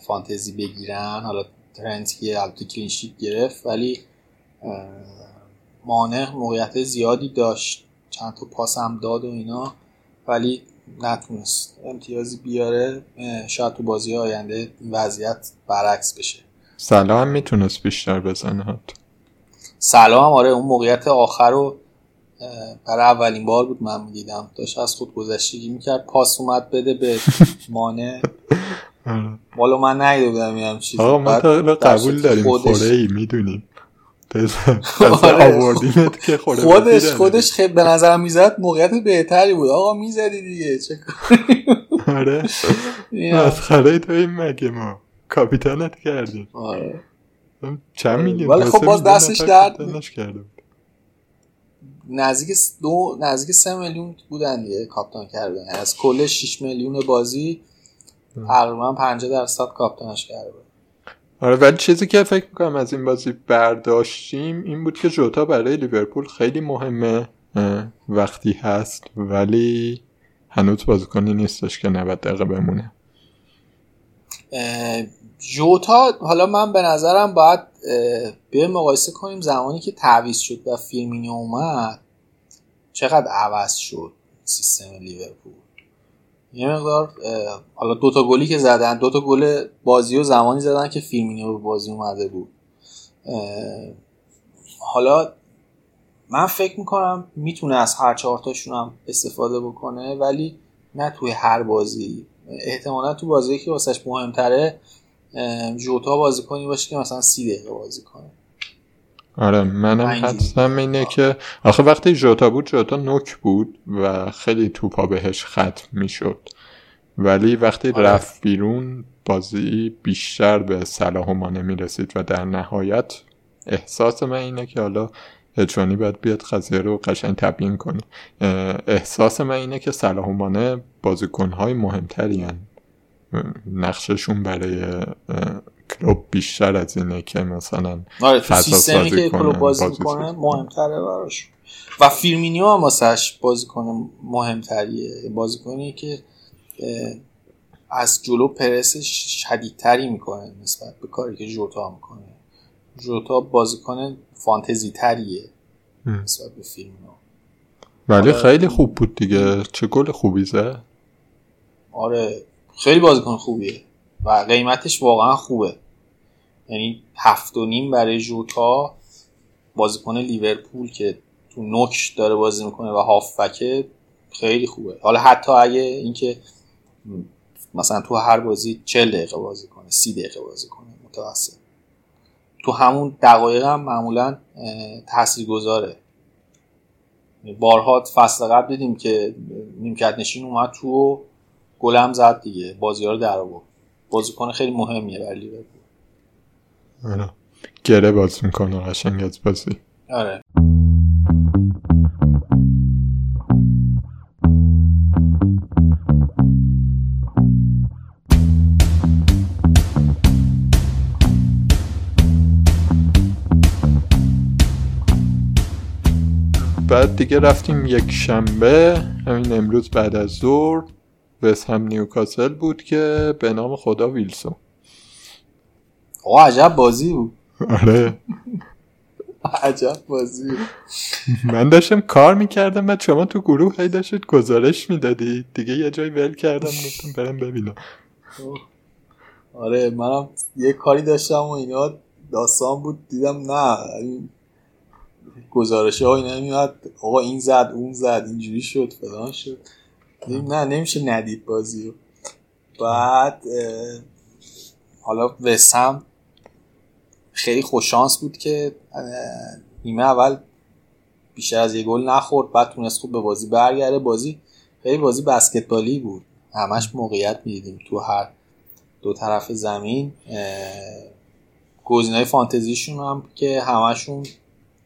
فانتزی بگیرن. حالا ترنت که البته کلینشیت گرفت ولی مانع موقعیت زیادی داشت. چند تا پاس هم داد و اینا. ولی نتونست امتیازی بیاره شاید تو بازی آینده وضعیت برعکس بشه. سلام هم می‌تونست بیشتر بزنه سلام آره اون موقعیت آخر رو برای اولین بار بود من می‌دیدم. داشت از خود گذشتگی می‌کرد پاس اومد بده به مانه [laughs] والا من نیده بودم یه چیزی. آقا ما قبول داریم خودش... خوره ای می‌دونیم. [laughs] آره. که خودش خودش خیلی به نظر می‌زد موقعیت بهتری بود. آقا می‌زدی دیگه چه آره. [laughs] مسخره تو این مگه ما؟ کاپیتانت کردیم. آره. چند میلیون ولی خب باز دستش درد نزدیک دو نزدیک سه میلیون بودن دیگه کاپتان کردن. از کل 6 میلیون بازی تقریبا 50 درصد کاپتانش کرده آره ولی چیزی که فکر می‌کنم از این بازی برداشتیم این بود که جوتا برای لیورپول خیلی مهمه وقتی هست ولی هنوز بازیکنی نیستش که 90 دقیقه بمونه. جوتا حالا من به نظرم باید یه مقایسه کنیم زمانی که تعویض شد و فیرمینیو اومد چقدر عوض شد سیستم لیورپول؟ یه مقدار حالا دوتا گلی که زدن دوتا گل بازی و زمانی زدن که فیرمینیو به بازی اومده بود. حالا من فکر می‌کنم می‌تونه از هر چهارتاشون هم استفاده بکنه ولی نه توی هر بازی. احتمالا تو بازی که واسش مهمتره جوتا بازی کنی باشه که مثلا سی دقیقه بازی کنه. آره منم حدسم اینه که آخه وقتی جوتا بود جوتا نوک بود و خیلی توپا بهش ختم می‌شد. ولی وقتی آره. رفت بیرون بازی بیشتر به صلاح و مانه می‌رسید و در نهایت احساس من اینه که حالا هجوانی باید بیاد قضیه رو قشنگ تبیین کنه. احساس من اینه که صلاح و مانه بازیکنهای مهمتری نقششون برای کلوب بیشتر از اینه که مثلا آره تو سیستمی که کلوب بازی می‌کنه مهمتره براش. و فیرمینیو هم واسهش بازیکن مهمتریه. بازیکنی که از جلو پرس شدیدتری می‌کنه نسبت به کاری که جوتا می‌کنه. جوتا بازیکن فانتزی تریه نسبت به فیرمینیو ولی خیلی خوب بود دیگه. چه گل خوبی زد؟ آره خیلی بازیکن خوبیه. و قیمتش واقعا خوبه. یعنی هفت و نیم برای جوتا بازیکن لیورپول که تو نوک داره بازی می‌کنه و هافبکه خیلی خوبه. حالا حتی اگه اینکه مثلا تو هر بازی 40 دقیقه بازی کنه سی دقیقه بازی کنه متوسط. تو همون دقایق هم معمولا تاثیر گذاره بارها فصل قبل دیدیم که نیمکت نشین اومد تو گلم زد دیگه. بازی ها رو در آورد. بازیکن خیلی مهمیه برای لیورپول. آره. گره باز می‌کنه قشنگ از بازی. آره. بعد دیگه رفتیم یک شنبه همین امروز بعد از ظهر. وست هم نیوکاسل بود که به نام خدا ویلسون. آقا عجب بازی بود. آره. عجب بازی من داشتم کار می‌کردم و شما تو گروه هی داشتید گزارش می‌دادی. دیگه یه جای ول کردم گفتم برم ببینم. آره منم یه کاری داشتم و اینا داستان بود. دیدم نه گزارش ها اینا میاد آقا این زد اون زد اینجوری شد فلان شد. نه نمیشه ندید بازی رو. بعد حالا وسم خیلی خوششانس بود که نیمه اول بیشتر از یه گل نخورد بعد تونست خوب به بازی برگرده. بازی خیلی بازی بسکتبالی بود. همش موقعیت می‌دیدیم تو هر دو طرف زمین. گزینه فانتزیشون هم که همشون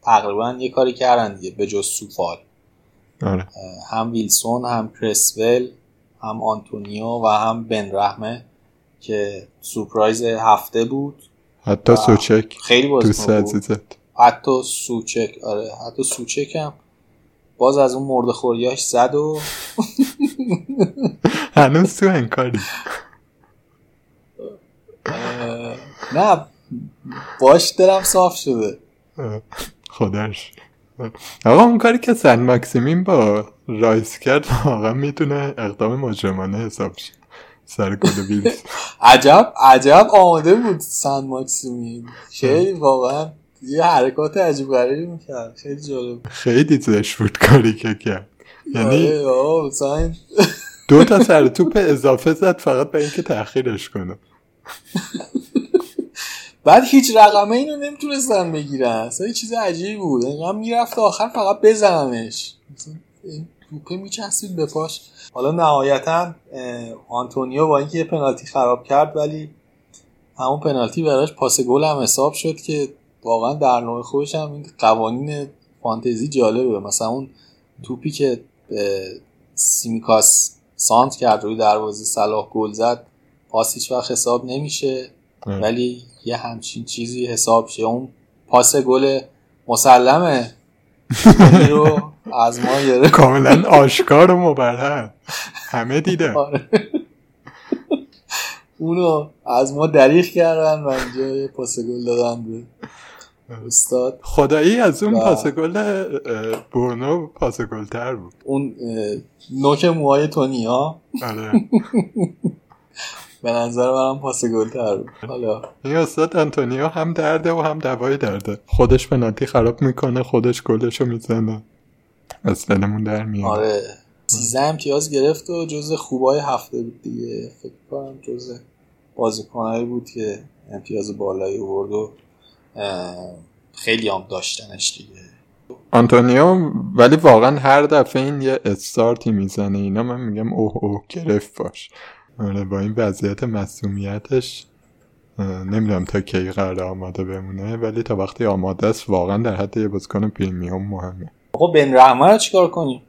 تقریبا یه کاری کردن دیگه به جز سوفال. آره. هم ویلسون هم کرسول هم آنتونیو و هم بن رحمه که سورپرایز هفته بود. حتی سوچک خیلی بازیکن بود. حتی سوچک آره. حتی سوچک هم باز از اون مرد خوریاش زد و [laughs] هنوز تو انکاری. نه باش دلم صاف شده. خودش آقا اون کاری که سن ماکسیمین با رایس کرد واقعا می‌تونه اقدام مجرمانه حساب شه. سر گل بیلز [laughs] عجب عجب آماده بود سن ماکسیمین. خیلی واقعا یه حرکات عجیب غریبی می‌کرد. خیلی جالب. خیلی زش بود کاری که کرد. یعنی آره، دو تا سر توپ اضافه زد فقط به اینکه تاخیرش کنه. [laughs] بعد هیچ رقمه اینو نمی‌تونستن بگیرن. اصلا یه چیز عجیبی بود. انقدر می‌رفت آخر فقط بزننش توپه میچسبید به پاش. حالا نهایتا آنتونیو با اینکه یه پنالتی خراب کرد ولی همون پنالتی براش پاس گل هم حساب شد که واقعا در نوع خودش هم این قوانین فانتزی جالبه. مثلا اون توپی که سیمیکاس سانت کرد روی دروازه صلاح گل زد پاس هیچ وقت حساب نمیشه. ولی یه همچین چیزی حساب شه. اون پاس گل مسلمه. رو از ما گرفت. [laughs] کاملا آشکار و مبرهن. همه دیده آره. اونو از ما دریخ کردن و اینجا پاس گل دادن به استاد. خدایی از اون پاس گل برنو پاس گل تر بود. اون نوک موهای تونیا آره. [laughs] به نظر منم پاس گل تر بود. حالا. این استاد انتونیو هم درده و هم دوای درده. خودش پنالتی خراب می‌کنه خودش گلشو می‌زنه. از دلمون در میاد. آره. سیزه امتیاز گرفت و جز خوبای هفته بود دیگه. فکر کنم جز بازیکنایی بود که امتیاز بالایی آورد و خیلی هم داشتنش دیگه. آنتونیو ولی واقعا هر دفعه این یه استارتی می‌زنه اینا من میگم اوه اوه گرفت باش. آره با این وضعیت مسئولیتش نمی‌دونم تا کی قرار آماده بمونه ولی تا وقتی آماده است واقعا در حد یه بازیکن پریمیوم مهمه. آقا بن رحمه رو چیکار کنیم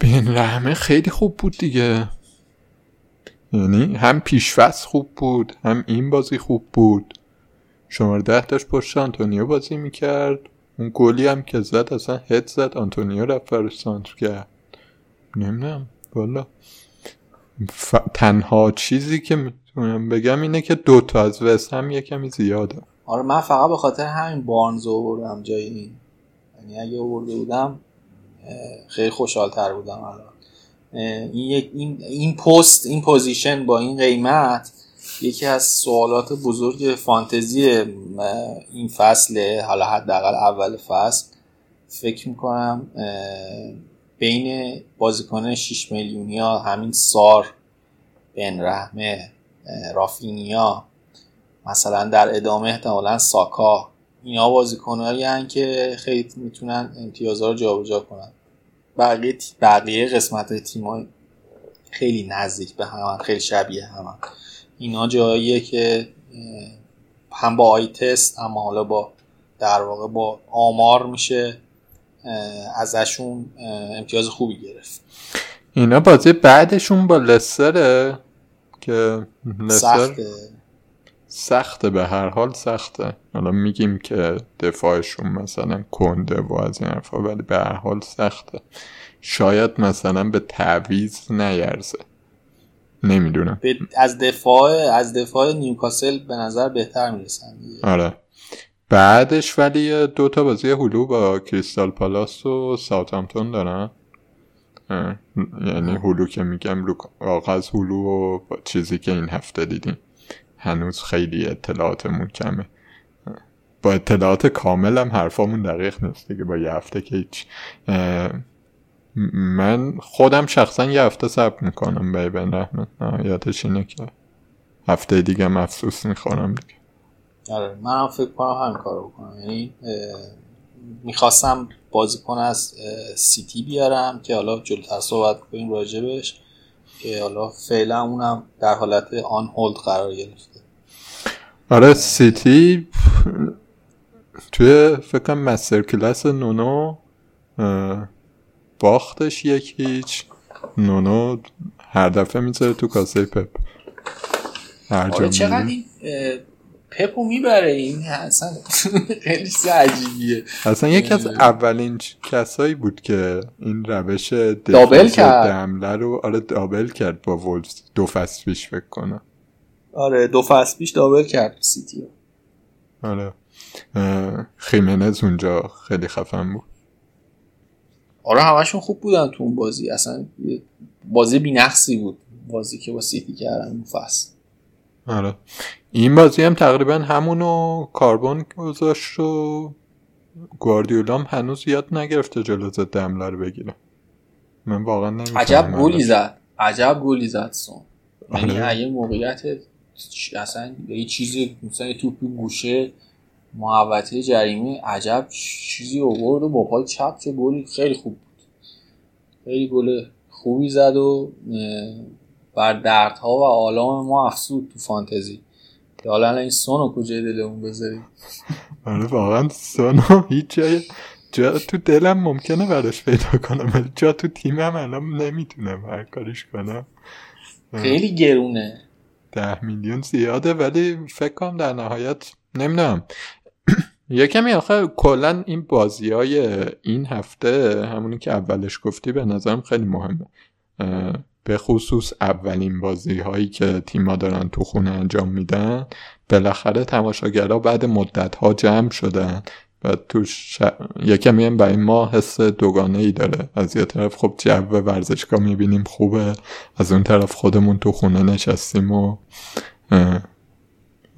بن رحمه خیلی خوب بود دیگه. یعنی هم پیشفست خوب بود هم این بازی خوب بود. شماره ده داشت پشت آنتونیو بازی می‌کرد. اون گلی هم که زد اصلا هد زد آنتونیو رفت سانتر کرد نمی‌دونم والا. تنها چیزی که می‌تونم بگم اینه که دوتا از وست هم یه کمی زیاده. آره من فقط به خاطر همین بارنز آوردم جای این. یعنی اگه آورده بودم خیلی خوشحال تر بودم الان. این, این, این پست این position با این قیمت یکی از سوالات بزرگ فانتزی این فصل حالا حداقل اول فصل. فکر می‌کنم بین بازیکن 6 میلیونی ها همین سار بن رحمه رافینیا مثلا در ادامه احتمالا ساکا. اینا بازیکنهایی که خیلی می‌تونن امتیازها رو جابجا کنن. بقیه بقیه قسمت تیم خیلی نزدیک به هم خیلی شبیه هم اینا جاییه که هم با آی تست اما حالا با در واقع با آمار میشه. ازشون امتیاز خوبی گرفت. اینا بازی بعدشون با لسره که لسر سخته. سخته به هر حال سخته. حالا میگیم که دفاعشون مثلا کنده و از این حرفا ولی به هر حال سخته. شاید مثلا به تعویز نیرزه. نمی‌دونم. از دفاع از دفاع نیوکاسل به نظر بهتر می‌رسن آره. بعدش ولی دو تا بازی هلو با کریستال پالاس و ساوثهامپتون دارن. یعنی هلو که میگم آغاز هلو و چیزی که این هفته دیدیم. هنوز خیلی اطلاعاتمون کمه. با اطلاعات کامل هم حرفامون دقیق نیست دیگه با یه هفته که هیچ. من خودم شخصا یه هفته سب می‌کنم به بن یادش اینه که هفته دیگه مفسوس می‌خورم دیگه. آره من هم فکر کنم همین کارو بکنم. یعنی می‌خواستم بازیکن از سیتی بیارم که حالا جلوتر صحبت کنیم راجبش که حالا فعلا اونم در حالت آن هولد قرار گرفته. آره سیتی توی فکر کنم مستر کلاس نونو باختش یک هیچ. نونو هر دفعه می‌ذاره تو کاسه پپ. هر آره چقدر این پپو می‌بره. این اصلا خیلی عجیبیه. اصلا یکی از اولین کسایی بود که این روش دابل کرد. دمله رو آره دابل کرد با وولفز دو فصل پیش فکر کنم. آره دو فصل پیش دابل کرد سیتی آره. خیمنز اونجا خیلی خفن بود. آره همشون خوب بودن تو اون بازی. اصلا بازی بینقصی بود. بازی که با سیتی کردن اون فصل. آره. این بازی هم تقریبا همونو کاربون گذاشت و گواردیولا هم هنوز یاد نگرفته جلو ضد حمله رو بگیره. من واقعا نمی‌فهمم عجب گلی زد. عجب گلی زد سون. یعنی آره. یه موقعیت اصلا یه چیزی مثلا یه توپ گوشه محوطه جریمه عجب چیزی آورد و با پای چپ چه گلی خیلی خوب بود. خیلی گل خوبی زد و بر دردها و آلام ما افسود تو فانتزی. که حالا این سونو کجای دلمون بذاریم؟ آره واقعا سونو هیچ جای جا تو دلم ممکنه براش پیدا کنم ولی جا تو تیمم الان نمی‌تونم هر کارش کنم. خیلی گرونه. ده میلیون زیاده ولی فکر کنم در نهایت نمی‌دونم. یه کمی آخه کلا این بازی های این هفته همونی که اولش گفتی به نظرم خیلی مهمه. به خصوص اولین بازی هایی که تیما دارن تو خونه انجام میدن بالاخره تماشاگرها بعد مدت ها جمع شدن و تو ش... یکمی هم برای ما حس دوگانه ای داره. از یه طرف خب جو ورزشگاه می‌بینیم خوبه از اون طرف خودمون تو خونه نشستیم و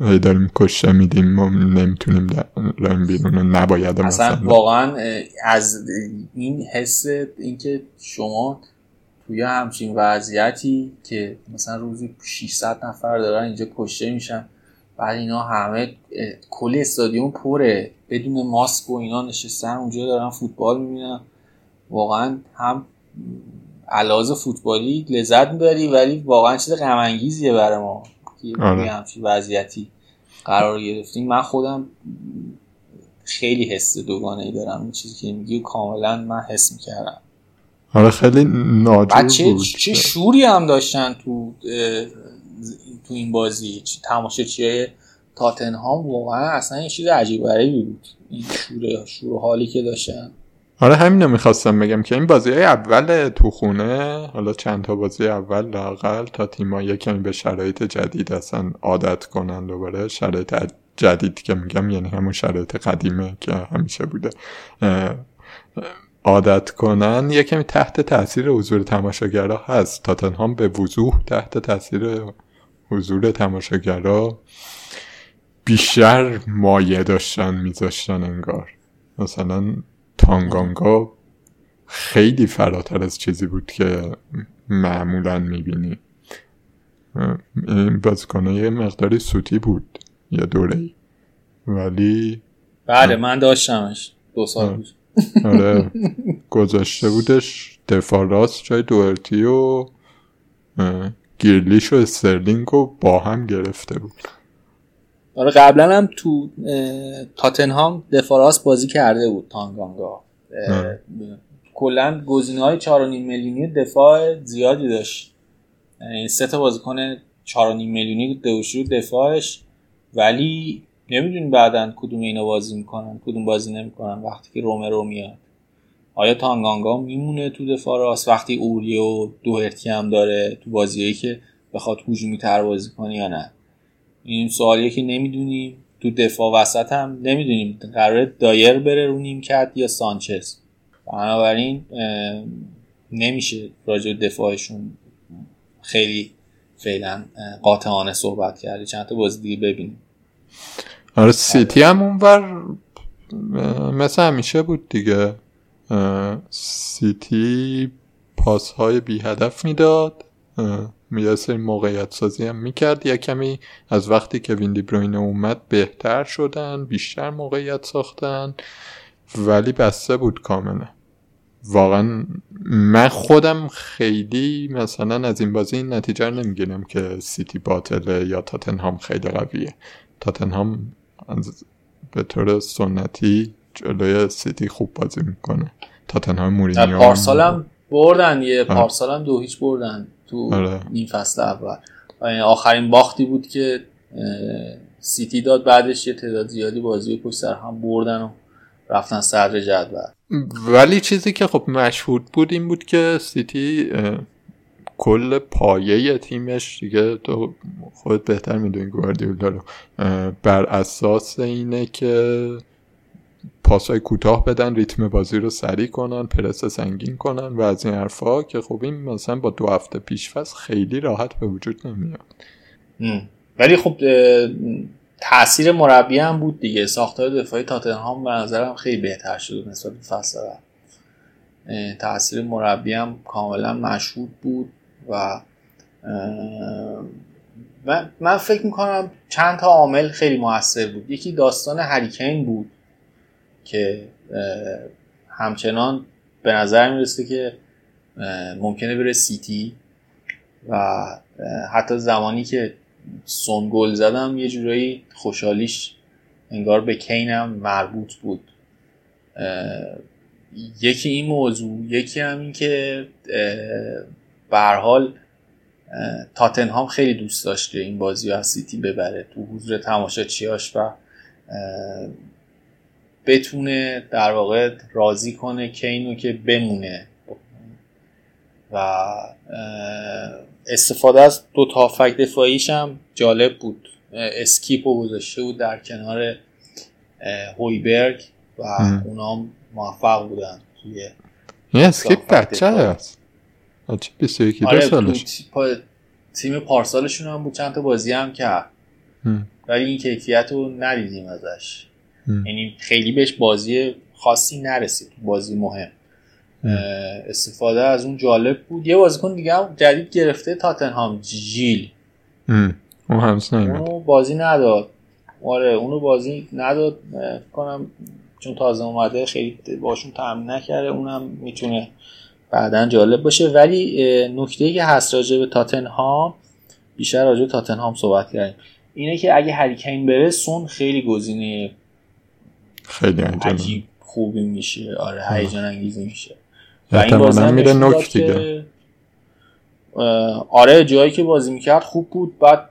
هی داریم کشه میدیم ما نمی‌تونیم داریم بیرون و نباید مثلا. واقعا از این حس اینکه شما توی همچین وضعیتی که مثلا روزی 600 نفر دارن اینجا کشته میشن. بعد اینا همه کل استادیوم پره. بدون ماسک و اینا نشستن اونجا دارن فوتبال می‌بینن. واقعا هم علاوه فوتبالی لذت می‌بری ولی واقعا چیز غم برای ما که آره. همچین وضعیتی قرار گرفتیم. من خودم خیلی حس دوگانه ای دارم. این چیزی که میگی کاملا من حس می‌کردم. آره خیلی ناجور چه, بود. چه شوری هم داشتن تو تو این بازی؟ تماشاچی های تاتنهام واقعا اصلا یه چیز عجیب غریبی بود. این شور شور حالی که داشتن. آره همین رو می‌خواستم بگم که این بازی های اول تو خونه حالا چند تا بازی اول لاقل تا تیما کمی به شرایط جدید اصلا عادت کنن دوباره. شرایط جدید که میگم یعنی همون شرایط قدیمه که همیشه بوده. عادت کنن یه کمی تحت تاثیر حضور تماشاگرها هست. تاتنهام به وضوح تحت تاثیر حضور تماشاگرها بیشتر مایه داشتن میذاشتن انگار. مثلا تانگانگا خیلی فراتر از چیزی بود که معمولا می‌بینی. این بازیکنه یه مقداری سوتی بود یه دوره ولی بله من داشتمش. دو سال بود آره. گذاشته بودش. دفاع راست جای دوارتی و گیرلیش و استرلینگ رو با هم گرفته بود. آره قبلا هم تو تاتنهام دفاع راست بازی کرده بود تانگانگا. آره. کلا گزینه های 4.5 میلیونی دفاع زیادی داشت. یعنی سه تا بازیکن 4.5 میلیونی دوشو دفاعش. ولی نمی‌دونی بعدا کدوم اینا بازی می‌کنن کدوم بازی نمی‌کنن وقتی که رومرو میاد. آیا تانگانگا میمونه تو دفاع راست؟ وقتی اوری و دوهرتی هم داره تو بازیایی که بخواد هجومی تر بازی کنه یا نه؟ این سوالیه که نمی‌دونیم تو دفاع وسط هم نمی‌دونیم. قرار دایر بره رو نیمکت یا سانچز. بنابراین نمیشه راجع دفاعشون خیلی فعلا قاطعانه صحبت کردی چند تا بازی دیگه ببینیم. آره سیتی هم اونور مثل همیشه بود دیگه. سیتی پاس های بی هدف می‌داد یه سری موقعیت سازی هم می‌کرد. یه کمی از وقتی که ویندی بروین اومد بهتر شدن بیشتر موقعیت ساختن ولی بسته بود کاملا واقعا من خودم خیلی مثلا از این بازی این نتیجه نمی‌گیرم که سیتی باطله یا تاتنهام خیلی قویه. تاتنهام به طور سنتی جلوی سیتی خوب بازی می‌کنه. تاتنهام مورینیو پارسال هم بردن یه پارسال هم دو هیچ بردن تو آره. این فصل اول. آخرین باختی بود که سیتی داد بعدش یه تعداد زیادی بازی پشت سر هم بردن و رفتن صدر جدول. ولی چیزی که خب مشهود بود این بود که سیتی کل پایه تیمش دیگه تو خودت بهتر می‌دونی گواردیولا رو. بر اساس اینه که پاسای کوتاه بدن ریتم بازی رو سریع کنن پرس سنگین کنن و از این حرفا که خب این مثلا با دو هفته پیش فصل خیلی راحت به وجود نمیاد. ولی خب تاثیر مربی هم بود دیگه. ساختار دفاعی تاتنهام به نظرم خیلی بهتر شد نسبت به فصل تاثیر مربی هم کاملا مشهود بود. و من, فکر می‌کنم چند تا عامل خیلی موثر بود. یکی داستان هریکین بود که همچنان به نظر می‌رسه که ممکنه بره سیتی و حتی زمانی که سون گل زدم یه جورایی خوشحالیش انگار به کینم مربوط بود. یکی این موضوع یکی هم این که به حال تاتنهام خیلی دوست داشت که این بازی از سیتی ببره. تو حضور تماشاچیاش و بتونه در واقع راضی کنه کینو که بمونه. و استفاده از دو تا هافبک دفاعیش هم جالب بود. اسکیپ رو گذاشته بود در کنار هویبرگ و اونا موفق بودن توی این اسکیپ بچه هست بچه 21 آره سالش. تیم پارسالشون هم بود چند تا بازی هم کرد. ولی این کیفیت رو ندیدیم ازش. یعنی خیلی بهش بازی خاصی نرسید بازی مهم. استفاده از اون جالب بود. یه بازیکن دیگه هم جدید گرفته تاتنهام جیل. اون همس اونو بازی نداد. آره اونو بازی نداد کنم چون تازه اومده خیلی باشون تمرین نکرده اونم می‌تونه بعدا جالب باشه. ولی نکته که هست راجع به تاتنهام بیشتر راجع به تاتنهام صحبت کردیم. اینه که اگه هریکین بره سون خیلی گزینه خیلی عجیب خوبی میشه. آره هیجان انگیزی میشه. و این بازی میره نوک دیگه. آره جایی که بازی می‌کرد خوب بود. بعد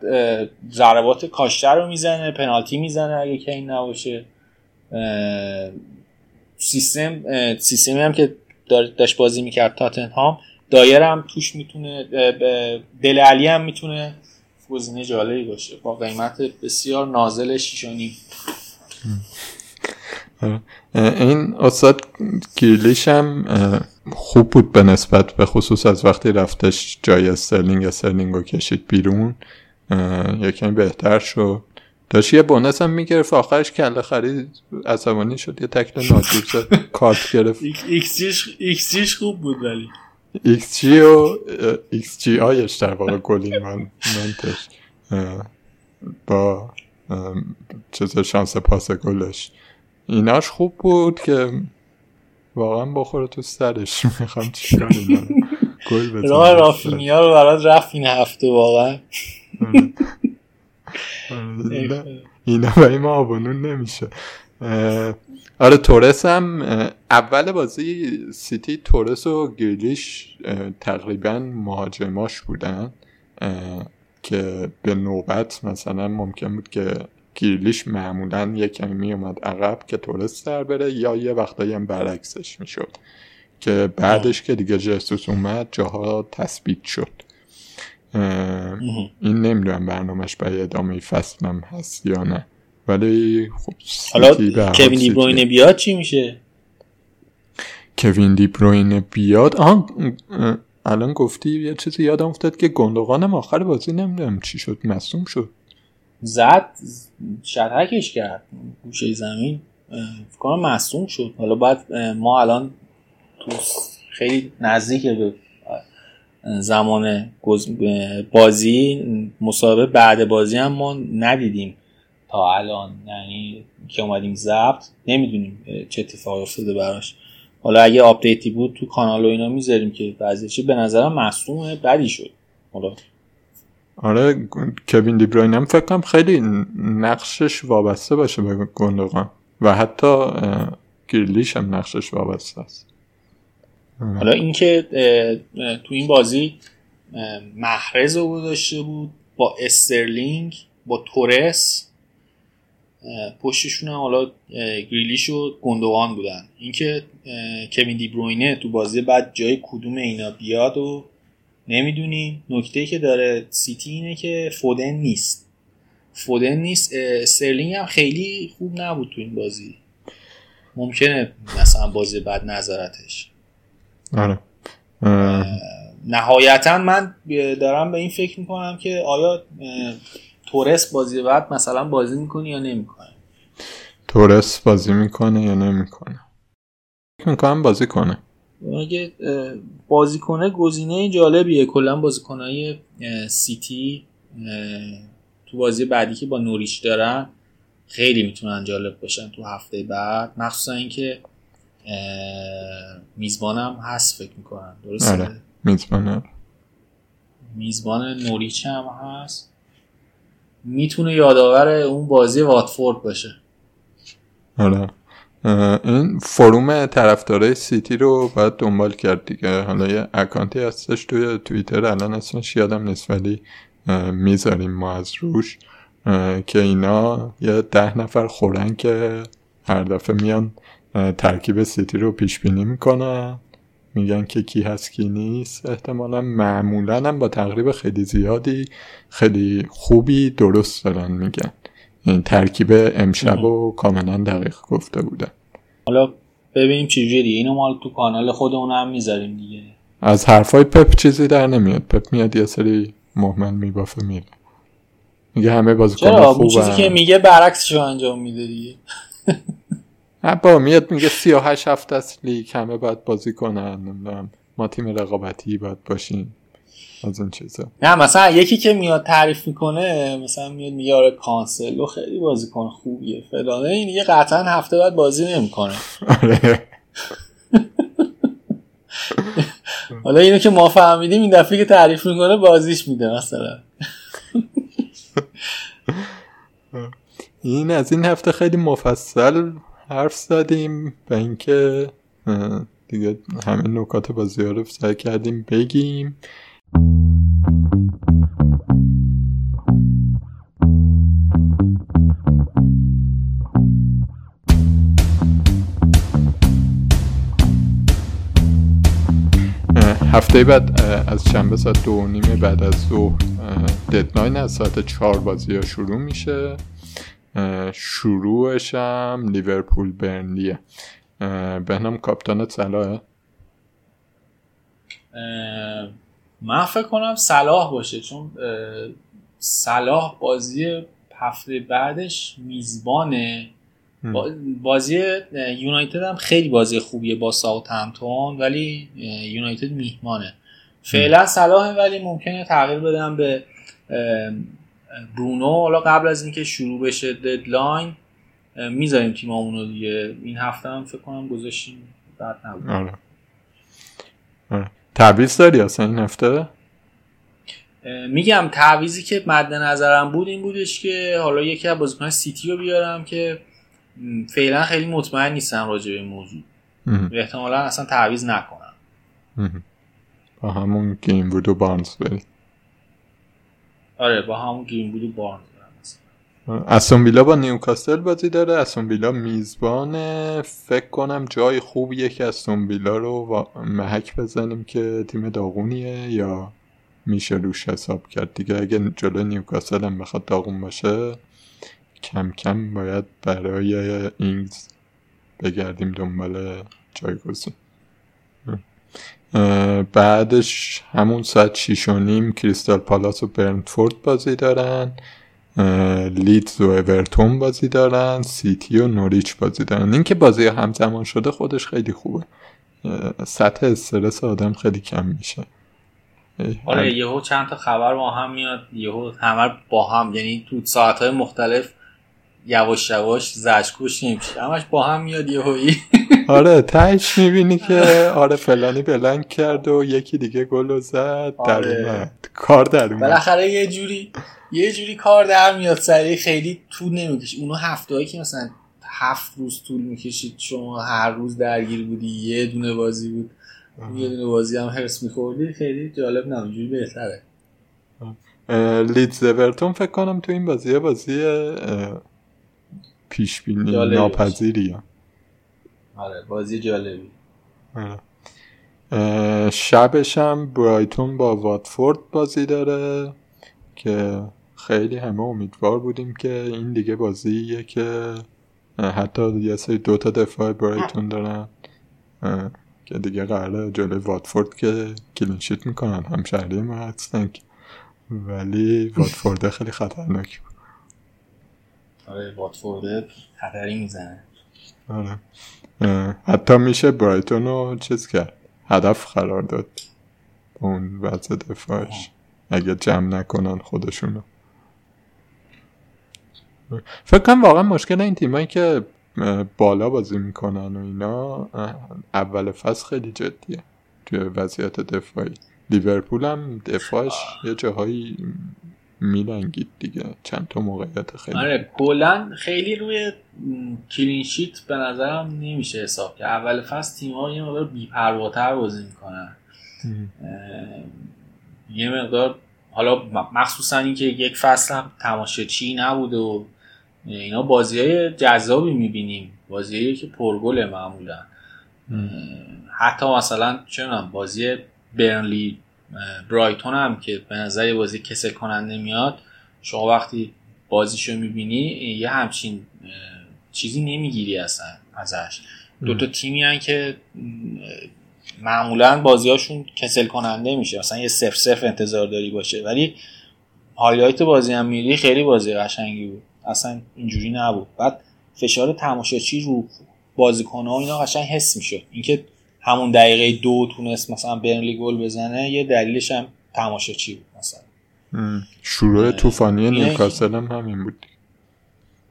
ضربات کاشتر رو می‌زنه پنالتی می‌زنه اگه که این نباشه سیستم سیستمی هم که داشت بازی می‌کرد تاتنهام. دایر هم توش می‌تونه دل علی هم می‌تونه گزینه جالبی باشه. با قیمت بسیار نازل شیشانی این استاد گریلیش هم خوب بود به نسبت به خصوص از وقتی رفتش جای استرلینگ استرلینگ رو کشید بیرون. یکمی بهتر شد. داشت یه bonus هم می‌گرفت آخرش کله خری عصبانی شد یه تکل ناجور زد کارت گرفت. ایکس جیش خوب بود ولی. xG و xGI ش در واقع goal involvement ش با چیز شانس پاس گلش. ایناش خوب بود که واقعا بخوره تو سرش. [laughs] می‌خوام چیکار گل بزنم. راه رافینیا رو برات رفت این هفته واقعا. اینا برای ما آبانون نمیشه. آره تورس هم اول بازی سیتی تورس و گریلیش تقریبا مهاجماش بودن که به نوبت مثلا ممکن بود که گیرلیش معمولا یه کمی می اومد عقب که تورس در بره یا یه وقتایی هم برعکسش می‌شد که بعدش که دیگه جسوس اومد جاها تثبیت شد. این نمی‌دونم برنامهش برای ادامه فصلم هست یا نه. ولی خب حالا کوین دی بروینه بیاد چی میشه؟ کوین دی بروینه بیاد؟ آه الان گفتی یه چیزی یادم افتاد که گندوقانم آخر بازی نمی‌دونم چی شد مصوم شد. زد شتکش کرد گوشه زمین فکر کنم مصوم شد. حالا بعد ما الان تو خیلی نزدیک به زمان بازی مسابقه بعد بازی هم ما ندیدیم تا الان. یعنی که اومدیم ضبط نمی‌دونیم چه اتفاقی افتاده براش. حالا اگه update ی بود تو کانال و اینا می‌ذاریم که بعضیش به نظرم مصدوم بدی شد. حالا آره کوین دیبروین هم فکر کنم خیلی نقشش وابسته باشه به گوندوغان و حتی گریلیش هم نقشش وابسته است. حالا اینکه تو این بازی محرز رو داشته بود با استرلینگ با تورس. پشتشون هم حالا گریلیش و گندوان بودن. اینکه کوین دیبروینه تو بازی بعد جای کدوم اینا بیاد و نمی‌دونیم نکته که داره سیتی اینه که فودن نیست. فودن نیست. سرلینگ هم خیلی خوب نبود تو این بازی. ممکنه مثلا بازی بعد نظرتش. آره. نهایتا من دارم به این فکر می‌کنم که آیا تورس بازی بعد مثلا بازی می‌کنه یا نمی‌کنه تورس بازی می‌کنه یا نمی‌کنه؟ فکر می‌کنم بازی کنه. اگه بازیکنه گزینه جالبیه. کلا بازیکنهای سیتی تو بازی بعدی که با نوریش دارن خیلی می‌تونن جالب باشن تو هفته بعد. مخصوصا اینکه میزبانم هست فکر می‌کنن درسته؟ آره میزبانم میزبان نوریچ هم هست. می‌تونه یادآور اون بازی واتفورد باشه. آره. این فروم طرفدارای سیتی رو باید دنبال کرد دیگه. حالا یه اکانتی هستش توی توییتر الان اسمش یادم نیست ولی می‌ذاریم ما از روش. که اینا یه ده نفر خورن که هر دفعه میان ترکیب سیتی رو پیش بینی می‌کنن میگن که کی هست کی نیست. احتمالا معمولا هم با تقریب خیلی زیادی خیلی خوبی درست دارن میگن. این ترکیب امشب و کاملا دقیق گفته بودن. حالا ببینیم چجوری اینو مال تو کانال خودمون هم می‌ذاریم دیگه. از حرفای پپ چیزی در نمیاد. پپ میاد یه سری مهمن میبافه میره. میگه همه بازیکن خوبه چیزی که میگه برعکسشو انجام میده دیگه. با میاد میگه 38 هفته است لیگ همه باید بازی کنن نمی‌دونم. ما تیم رقابتی باید باشیم. از این چیزا. نه مثلا یکی که میاد تعریف می‌کنه مثلا میاد میگه آره کانسلو خیلی بازیکن خوبیه فلانه. این یه قطعا هفته بعد بازی نمی‌کنه. آره. [laughs] حالا اینو که ما فهمیدیم این دفعه که تعریف می‌کنه بازیش میده مثلا. [laughs] این از این هفته خیلی مفصل حرف زدیم و اینکه دیگه همه نکات بازی رو سعی کردیم بگیم. هفته بعد از شنبه ساعت دو نیمه بعد از ظهر ددلاین از ساعت چهار بازی ها شروع میشه. شروعش هم لیورپول برنلیه. بهنام کاپتانت صلاحه من فکر کنم صلاح باشه چون صلاح بازی هفته بعدش میزبانه. بازی یونایتد هم خیلی بازی خوبیه با ساوت همتون ولی یونایتد میهمانه. فعلا صلاحه ولی ممکنه تغییر بدم به برونو حالا قبل از اینکه شروع بشه ددلاین می‌ذاریم تیممون رو دیگه. این هفته هم فکر کنم گذاشتیم بعد نبود. آره. آره. تعویض داری اصلا این هفته؟ میگم تعویزی که مد نظرم بود این بودش که حالا یکی از بازیکن سیتی رو بیارم که فعلا خیلی مطمئن نیستم راجع به این موضوع. احتمالا اصلا تعویض نکنم با همون گرینوود و بارنز بری آره با همون گرینوود و بارنز استون ویلا با نیوکاسل بازی داره. استون ویلا میزبانه. فکر کنم جای خوبیه که استون ویلا رو محک بزنیم که تیم داغونیه یا میشه روش حساب کرد. دیگه اگه جلو نیوکاسل هم بخواد داغون باشه کم کم باید برای اینگز بگردیم دنبال جایگزین. بعدش همون ساعت شیش و نیم کریستال پالاس و برنفورد بازی دارن لیدز و اورتون بازی دارن سیتی و نوریچ بازی دارن. اینکه بازی همزمان شده خودش خیلی خوبه. سطح استرس آدم خیلی کم میشه. آره یهو چند تا خبر با هم میاد یهو همه با هم یعنی تو ساعت های مختلف یواش یواش زجکوش نمیشه همش با هم میاد یهویی آره تهش می‌بینی که آره فلانی بلنگ کرد و یکی دیگه گل زد. در آره. اومد. کار در اومد. بالاخره یه جوری یه جوری کار در میاد سریع. خیلی طول نمی‌کشه. اونو هفته که مثلا هفت روز طول می‌کشید شما هر روز درگیر بودی یه دونه بازی بود یه دونه بازی هم هرس میخوردی خیلی جالب نه اونجوری بهتره. لیدز اورتون فکر کنم تو این بازی بازی پیش بینی جالبی ناپذیریه آره بازی جالبی آره. شبش هم برایتون با واتفورد بازی داره که خیلی همه امیدوار بودیم که این دیگه بازیه که حتی یه سری دو تا دفاع برایتون دارن که دیگه قراره جلوی واتفورد که کلینشیت می‌کنن همشهری ما هستن ولی واتفورد خیلی خطرناک بود آره واتفورد خطری می‌زنه آره. حتی میشه برایتون رو چیز کرد؟ هدف قرار داد. اون وضع دفاعش. اگه جمع نکنن خودشونو. فکر کنم واقعا مشکل این تیمایی که بالا بازی می‌کنن و اینا اول فصل خیلی جدیه توی وضعیت دفاعی. لیورپول هم دفاعش یه جاهایی میلنگید دیگه. چند تا موقعیت خیلی آره کلا خیلی روی کلینشیت به نظرم نمیشه حساب کرد. اول فصل تیم ها یه مقدار بیپرواتر بازی می‌کنن. یه مقدار حالا مخصوصا اینکه یک فصل هم تماشاچی نبود و اینا بازی های جذابی می‌بینیم. بازی که پرگل معمولا. حتی مثلا چه بازی برنلی برایتون هم که به نظر بازی کسل کننده میاد شما وقتی بازیشو می‌بینی یه همچین چیزی نمی‌گیری اصلا ازش. دو تا تیمی هن که معمولا بازیاشون کسل کننده میشه. مثلا یه صفر صفر انتظار داری باشه ولی هایلایت بازی هم میری خیلی بازی قشنگی بود. اصلا اینجوری نبود. بعد فشار تماشاچی رو بازیکن ها اینا قشنگ حس میشه اینکه همون دقیقه دو تونست مثلا برنلی گل بزنه یه دلیلش هم تماشاچی بود مثلا. شروع طوفانی اینه- نیوکاسل هم همین بود.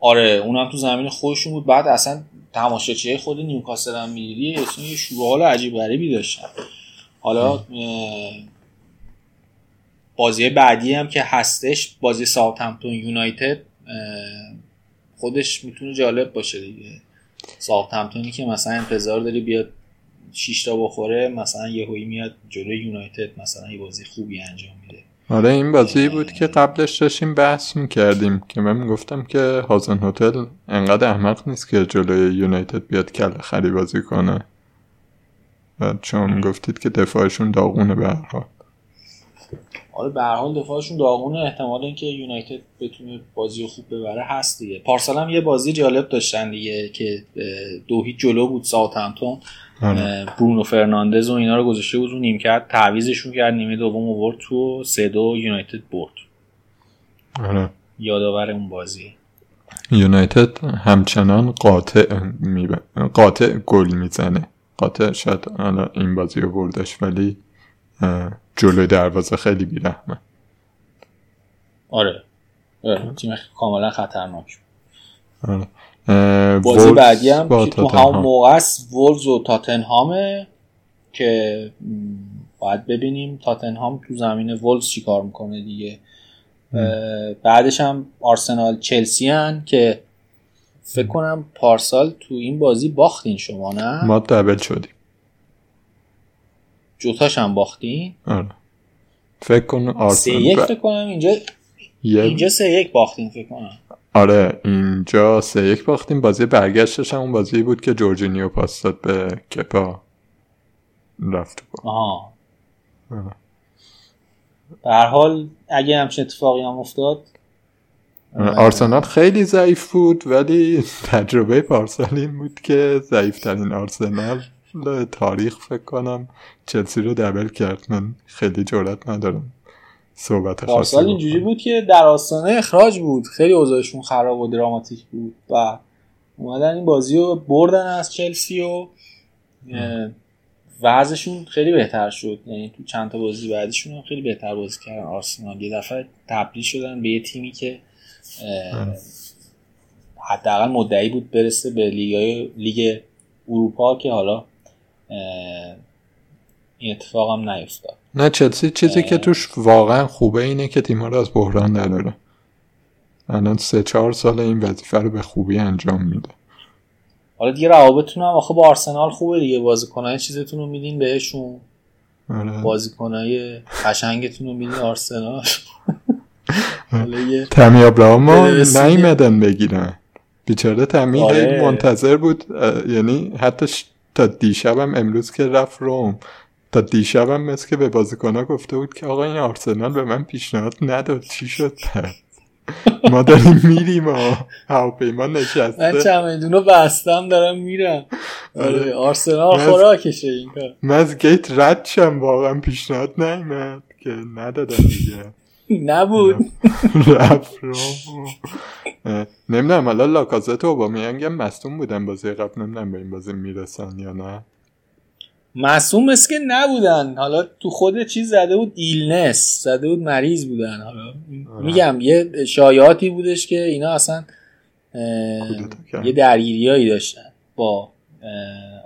آره اونم تو زمین خودشون بود. بعد اصلا تماشاچی خود نیوکاسل هم میری اصلا یه شروع حال عجیب غریبی داشتن. حالا بازی بعدی هم که هستش بازی ساوثهمپتون یونایتد خودش می‌تونه جالب باشه دیگه. ساوثهمپتونی که مثلا انتظار داری بیاد 6 تا بخوره مثلا یهویی میاد جلوی یونایتد مثلا یه بازی خوبی انجام میده. آره این بازی بود که قبلش داشتیم بحث می‌کردیم که من می‌گفتم که هازن هتل انقدر احمق نیست که جلوی یونایتد بیاد کل خری بازی کنه. و چون گفتید که دفاعشون داغونه به هر حال. آره به هر حال دفاعشون داغونه. احتمال اینکه یونایتد بتونه بازی رو خوب ببره هست دیگه. پارسال هم یه بازی جالب داشتن دیگه که دو هیچ جلو بود ساوثهمپتون. برونو فرناندز و اینا رو گذاشته بود رو نیمکت تعویزشون کرد نیمه دوم آورد تو سه دو یونایتد برد. آره. یادآور اون بازی. یونایتد همچنان قاطع میب... قاطع گل می‌زنه. قاطع شاید حالا این بازی رو بردش ولی اه، جلوی دروازه خیلی بیرحمه. آره. آره، تیم کاملا خطرناک آره. بازی بعدی هم با که تو. همون موقع است وولز و تاتنهامه که باید ببینیم تاتنهام تو زمین وولز چیکار می‌کنه دیگه. بعدش هم آرسنال چلسی هن که فکر کنم پارسال تو این بازی باختین شما نه؟ ما دبل شدیم. جوتاش هم باختین؟ آره. فکر کن سه آرسنال یک ب- فکر کنم اینجا یه- اینجا سه یک باختین فکر کنم. آره اینجا سه یک باختیم. بازی برگشتش هم اون بازی بود که جورجینیو پاس داد به کپا. رفت گل. آها. آره. به هر حال اگه همچین اتفاقی هم افتاد آرسنال خیلی ضعیف بود ولی [laughs] تجربه پارسال این بود که ضعیفترین آرسنال تاریخ فکر کنم چلسی رو دبل کرد. من خیلی جرات ندارم. صحبت پارسال اینجوری بکنم. بود که در آستانه اخراج بود خیلی اوضاعشون خراب و دراماتیک بود و اومدن این بازی رو بردن از چلسی و وضعشون خیلی بهتر شد یعنی تو چند تا بازی بعدیشون هم خیلی بهتر بازی کردن آرسنال یه دفعه تبدیل شدن به یه تیمی که آره. حداقل مدعی بود برسه به لیگ لیگ اروپا که حالا این اتفاق هم نیفتاد نه چلسی چیزی که توش واقعا خوبه اینه که تیم‌ها رو از بحران نداره. الان سه چهار سال این وظیفه رو به خوبی انجام میده. حالا دیگه روابطتون هم آخه با آرسنال خوبه دیگه. بازیکنای چیزتون رو میدین بهشون. آره. بازیکنای قشنگتون رو میدین آرسنال. [laughs] تمی ابراهام نیمدن بگیرن. بیچاره تمی آره. منتظر بود یعنی حتی تا دیشبم امروز که رفت روم. تا دیشبم مثل که به بازیکنها گفته بود که آقا این آرسنال به من پیشنهاد نداد. چی شد؟ [laughs] ما داریم میریم و هواپیما نشسته. من چمدونو بستم دارم میرم. آره. آرسنال خوراکشه این کار. من از گیت رد شم واقعا پیشنهاد نیمد که ندادم دیگه. نبود. [laughs] رفت نمی‌دونم حالا لاکازت اوبامیانگم مصدوم بودن بازی قبل. نمی‌دونم به این بازی می‌رسن یا نه. مصدوم مثل که نبودن. حالا تو خود چیز زده بود illness زده بود مریض بودن. حالا آره. میگم یه شایعاتی بودش که اینا اصلا یه درگیریایی داشتن با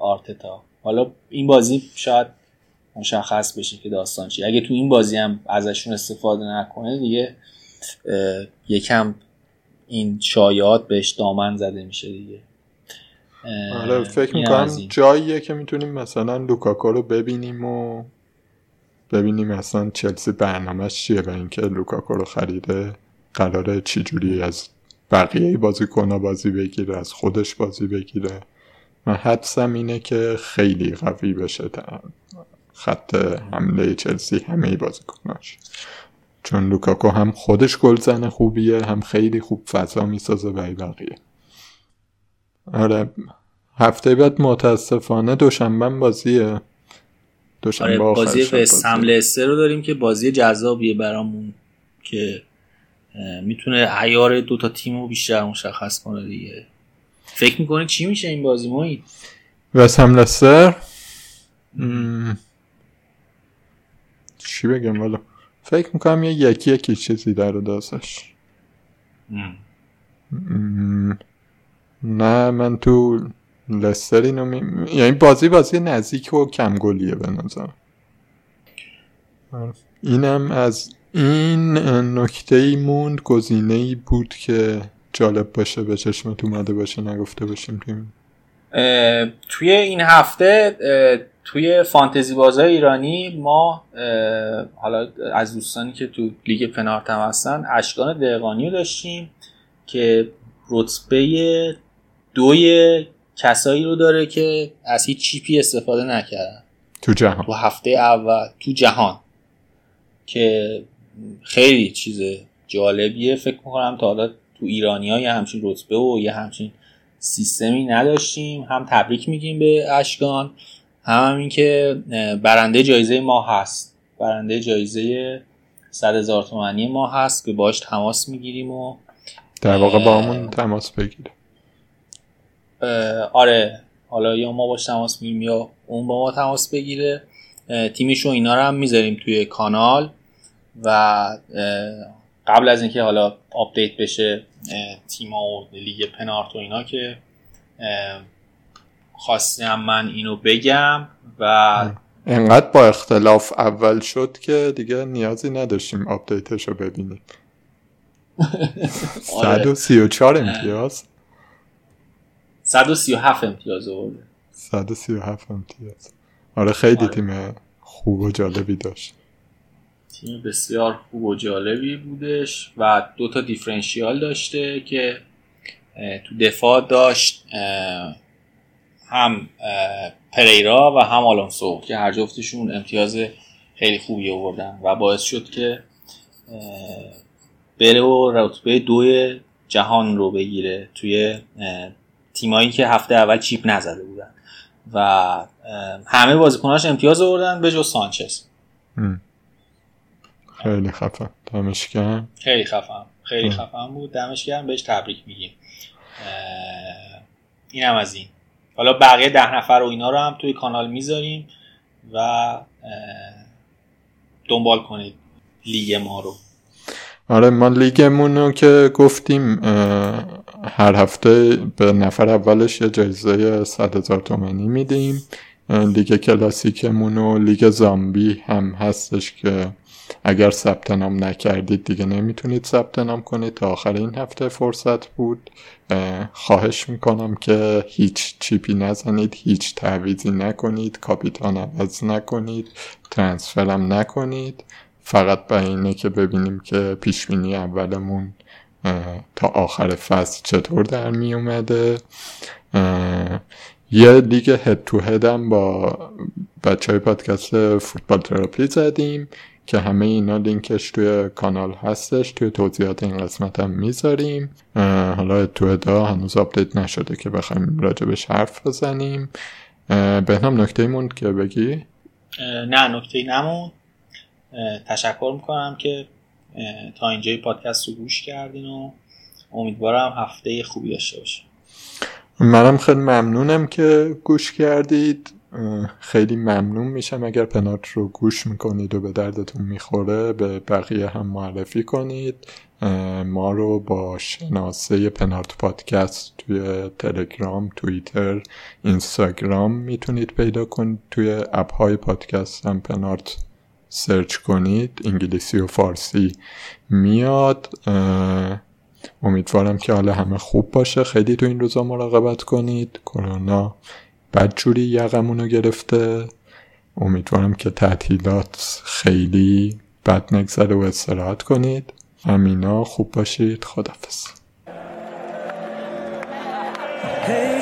آرتتا. حالا این بازی شاید مشخص بشه که داستان چی اگه تو این بازی هم ازشون استفاده نکنه دیگه یکم این شایعات بهش دامن زده میشه دیگه. آره فکر می‌کنم جاییه که می‌تونیم مثلا لوکاکو رو ببینیم و ببینیم اصلا چلسی برنامهش چیه و اینکه لوکاکو رو خریده قراره چی جوری از بقیه بازیکنها بازی بگیره از خودش بازی بگیره. من حدسم اینه که خیلی قوی بشه خط حمله چلسی همه بازیکناش چون لوکاکو هم خودش گلزن خوبیه هم خیلی خوب فضا می‌سازه برای بقیه. آره هفته بعد متاسفانه دوشنبه بازیه. دوشنبه آره بازی وست رو داریم که بازی جذابیه برامون که می‌تونه عیار دو تا تیم رو بیشتر مشخص کنه دیگه. فکر می‌کنی چی میشه این بازی مایی وست هم لستر؟ چی بگم والا؟ فکر می‌کنم یه یکی یکی چیزی در دازش نه من تو لستر اینو می... یعنی بازی بازی نزدیک و کم گلیه به نظر. اینم از این نکته ای موند گزینه ای بود که جالب باشه به چشمت اومده باشه نگفته باشیم توی این. هفته توی فانتزی بازای ایرانی ما حالا از دوستانی که تو لیگ پنارت هم هستن اشکان دقانی داشتیم که رتبه دوی کسایی رو داره که از هیچ چیپی استفاده نکردن. تو جهان. تو هفته اول تو جهان. که خیلی چیز جالبیه. فکر می‌کنم تا حالا تو ایرانی ها یه همچین رتبه و یه همچین سیستمی نداشتیم. هم تبریک میگیم به اشکان. هم همین که برنده جایزه ما هست. برنده جایزه صد هزار تومنی ما هست که باش تماس می‌گیریم و در واقع با همون تماس بگیره آره حالا یا ما باش تماس می‌گیریم یا اون با ما تماس بگیره. تیمیش و اینا رو هم می‌ذاریم توی کانال و قبل از اینکه حالا update بشه تیما و لیگ پنارت و اینا که خواستم من اینو بگم و انقدر با اختلاف اول شد که دیگه نیازی نداشتیم update ش رو ببینیم [laughs] 134 آره. امتیاز. 137 امتیاز آورده. 137 امتیاز. آره خیلی آره. تیم خوب و جالبی داشت. تیم بسیار خوب و جالبی بودش و دو تا دیفرنشیال داشته که تو دفاع داشت هم پریرا و هم آلونسو که هر جفتشون امتیاز خیلی خوبی آوردن و باعث شد که بره و رتبه دو جهان رو بگیره توی تیمایی که هفته اول چیپ نزده بودن. و همه بازیکناش امتیاز آوردن به جز سانچز. خیلی خفن دمش گرم. خیلی خفن خیلی خفن بود. دمش گرم. بهش تبریک میگیم. اینم از این. حالا بقیه ده نفر و اینا رو هم توی کانال می‌ذاریم و دنبال کنید لیگ ما رو. آره ما لیگمون رو که گفتیم هر هفته به نفر اولش یه جایزه 100 هزار تومنی میدیم. لیگ کلاسیکمون و لیگ زامبی هم هستش که اگر ثبت نام نکردید دیگه نمی‌تونید ثبت نام کنید. تا آخر این هفته فرصت بود. خواهش می‌کنم که هیچ چیپی نزنید هیچ تعویزی نکنید کاپیتان عوض نکنید ترانسفرم نکنید. فقط به اینه که ببینیم که پیشبینی اولمون تا آخر فصل چطور در می اومده؟ یه لیگ head to head م با بچه های پادکست فوتبال تراپی زدیم که همه اینا لینکش توی کانال هستش توی توضیحات این قسمت هم می‌ذاریم. حالا تو ادا هنوز update نشده که بخوایم راجبش حرف بزنیم. به هم نکته موند که بگی؟ نه نکته نمون تشکر می‌کنم که تا اینجای پادکست رو گوش کردین و امیدوارم هفته خوبی داشته باشه منم خیلی ممنونم که گوش کردید. خیلی ممنون میشم اگر پنارت رو گوش می‌کنید و به دردتون می‌خوره به بقیه هم معرفی کنید. ما رو با شناسه پنارت پادکست توی تلگرام، توییتر، اینستاگرام می‌تونید پیدا کنید. توی اپ های پادکست هم پنارت سرچ کنید انگلیسی و فارسی میاد. امیدوارم که حالا همه خوب باشه. خیلی تو این روزا مراقبت کنید. کرونا بدجوری یقمونو گرفته. امیدوارم که تعطیلات خیلی بد نگذره و استراحت کنید. همینا خوب باشید. خدافز hey,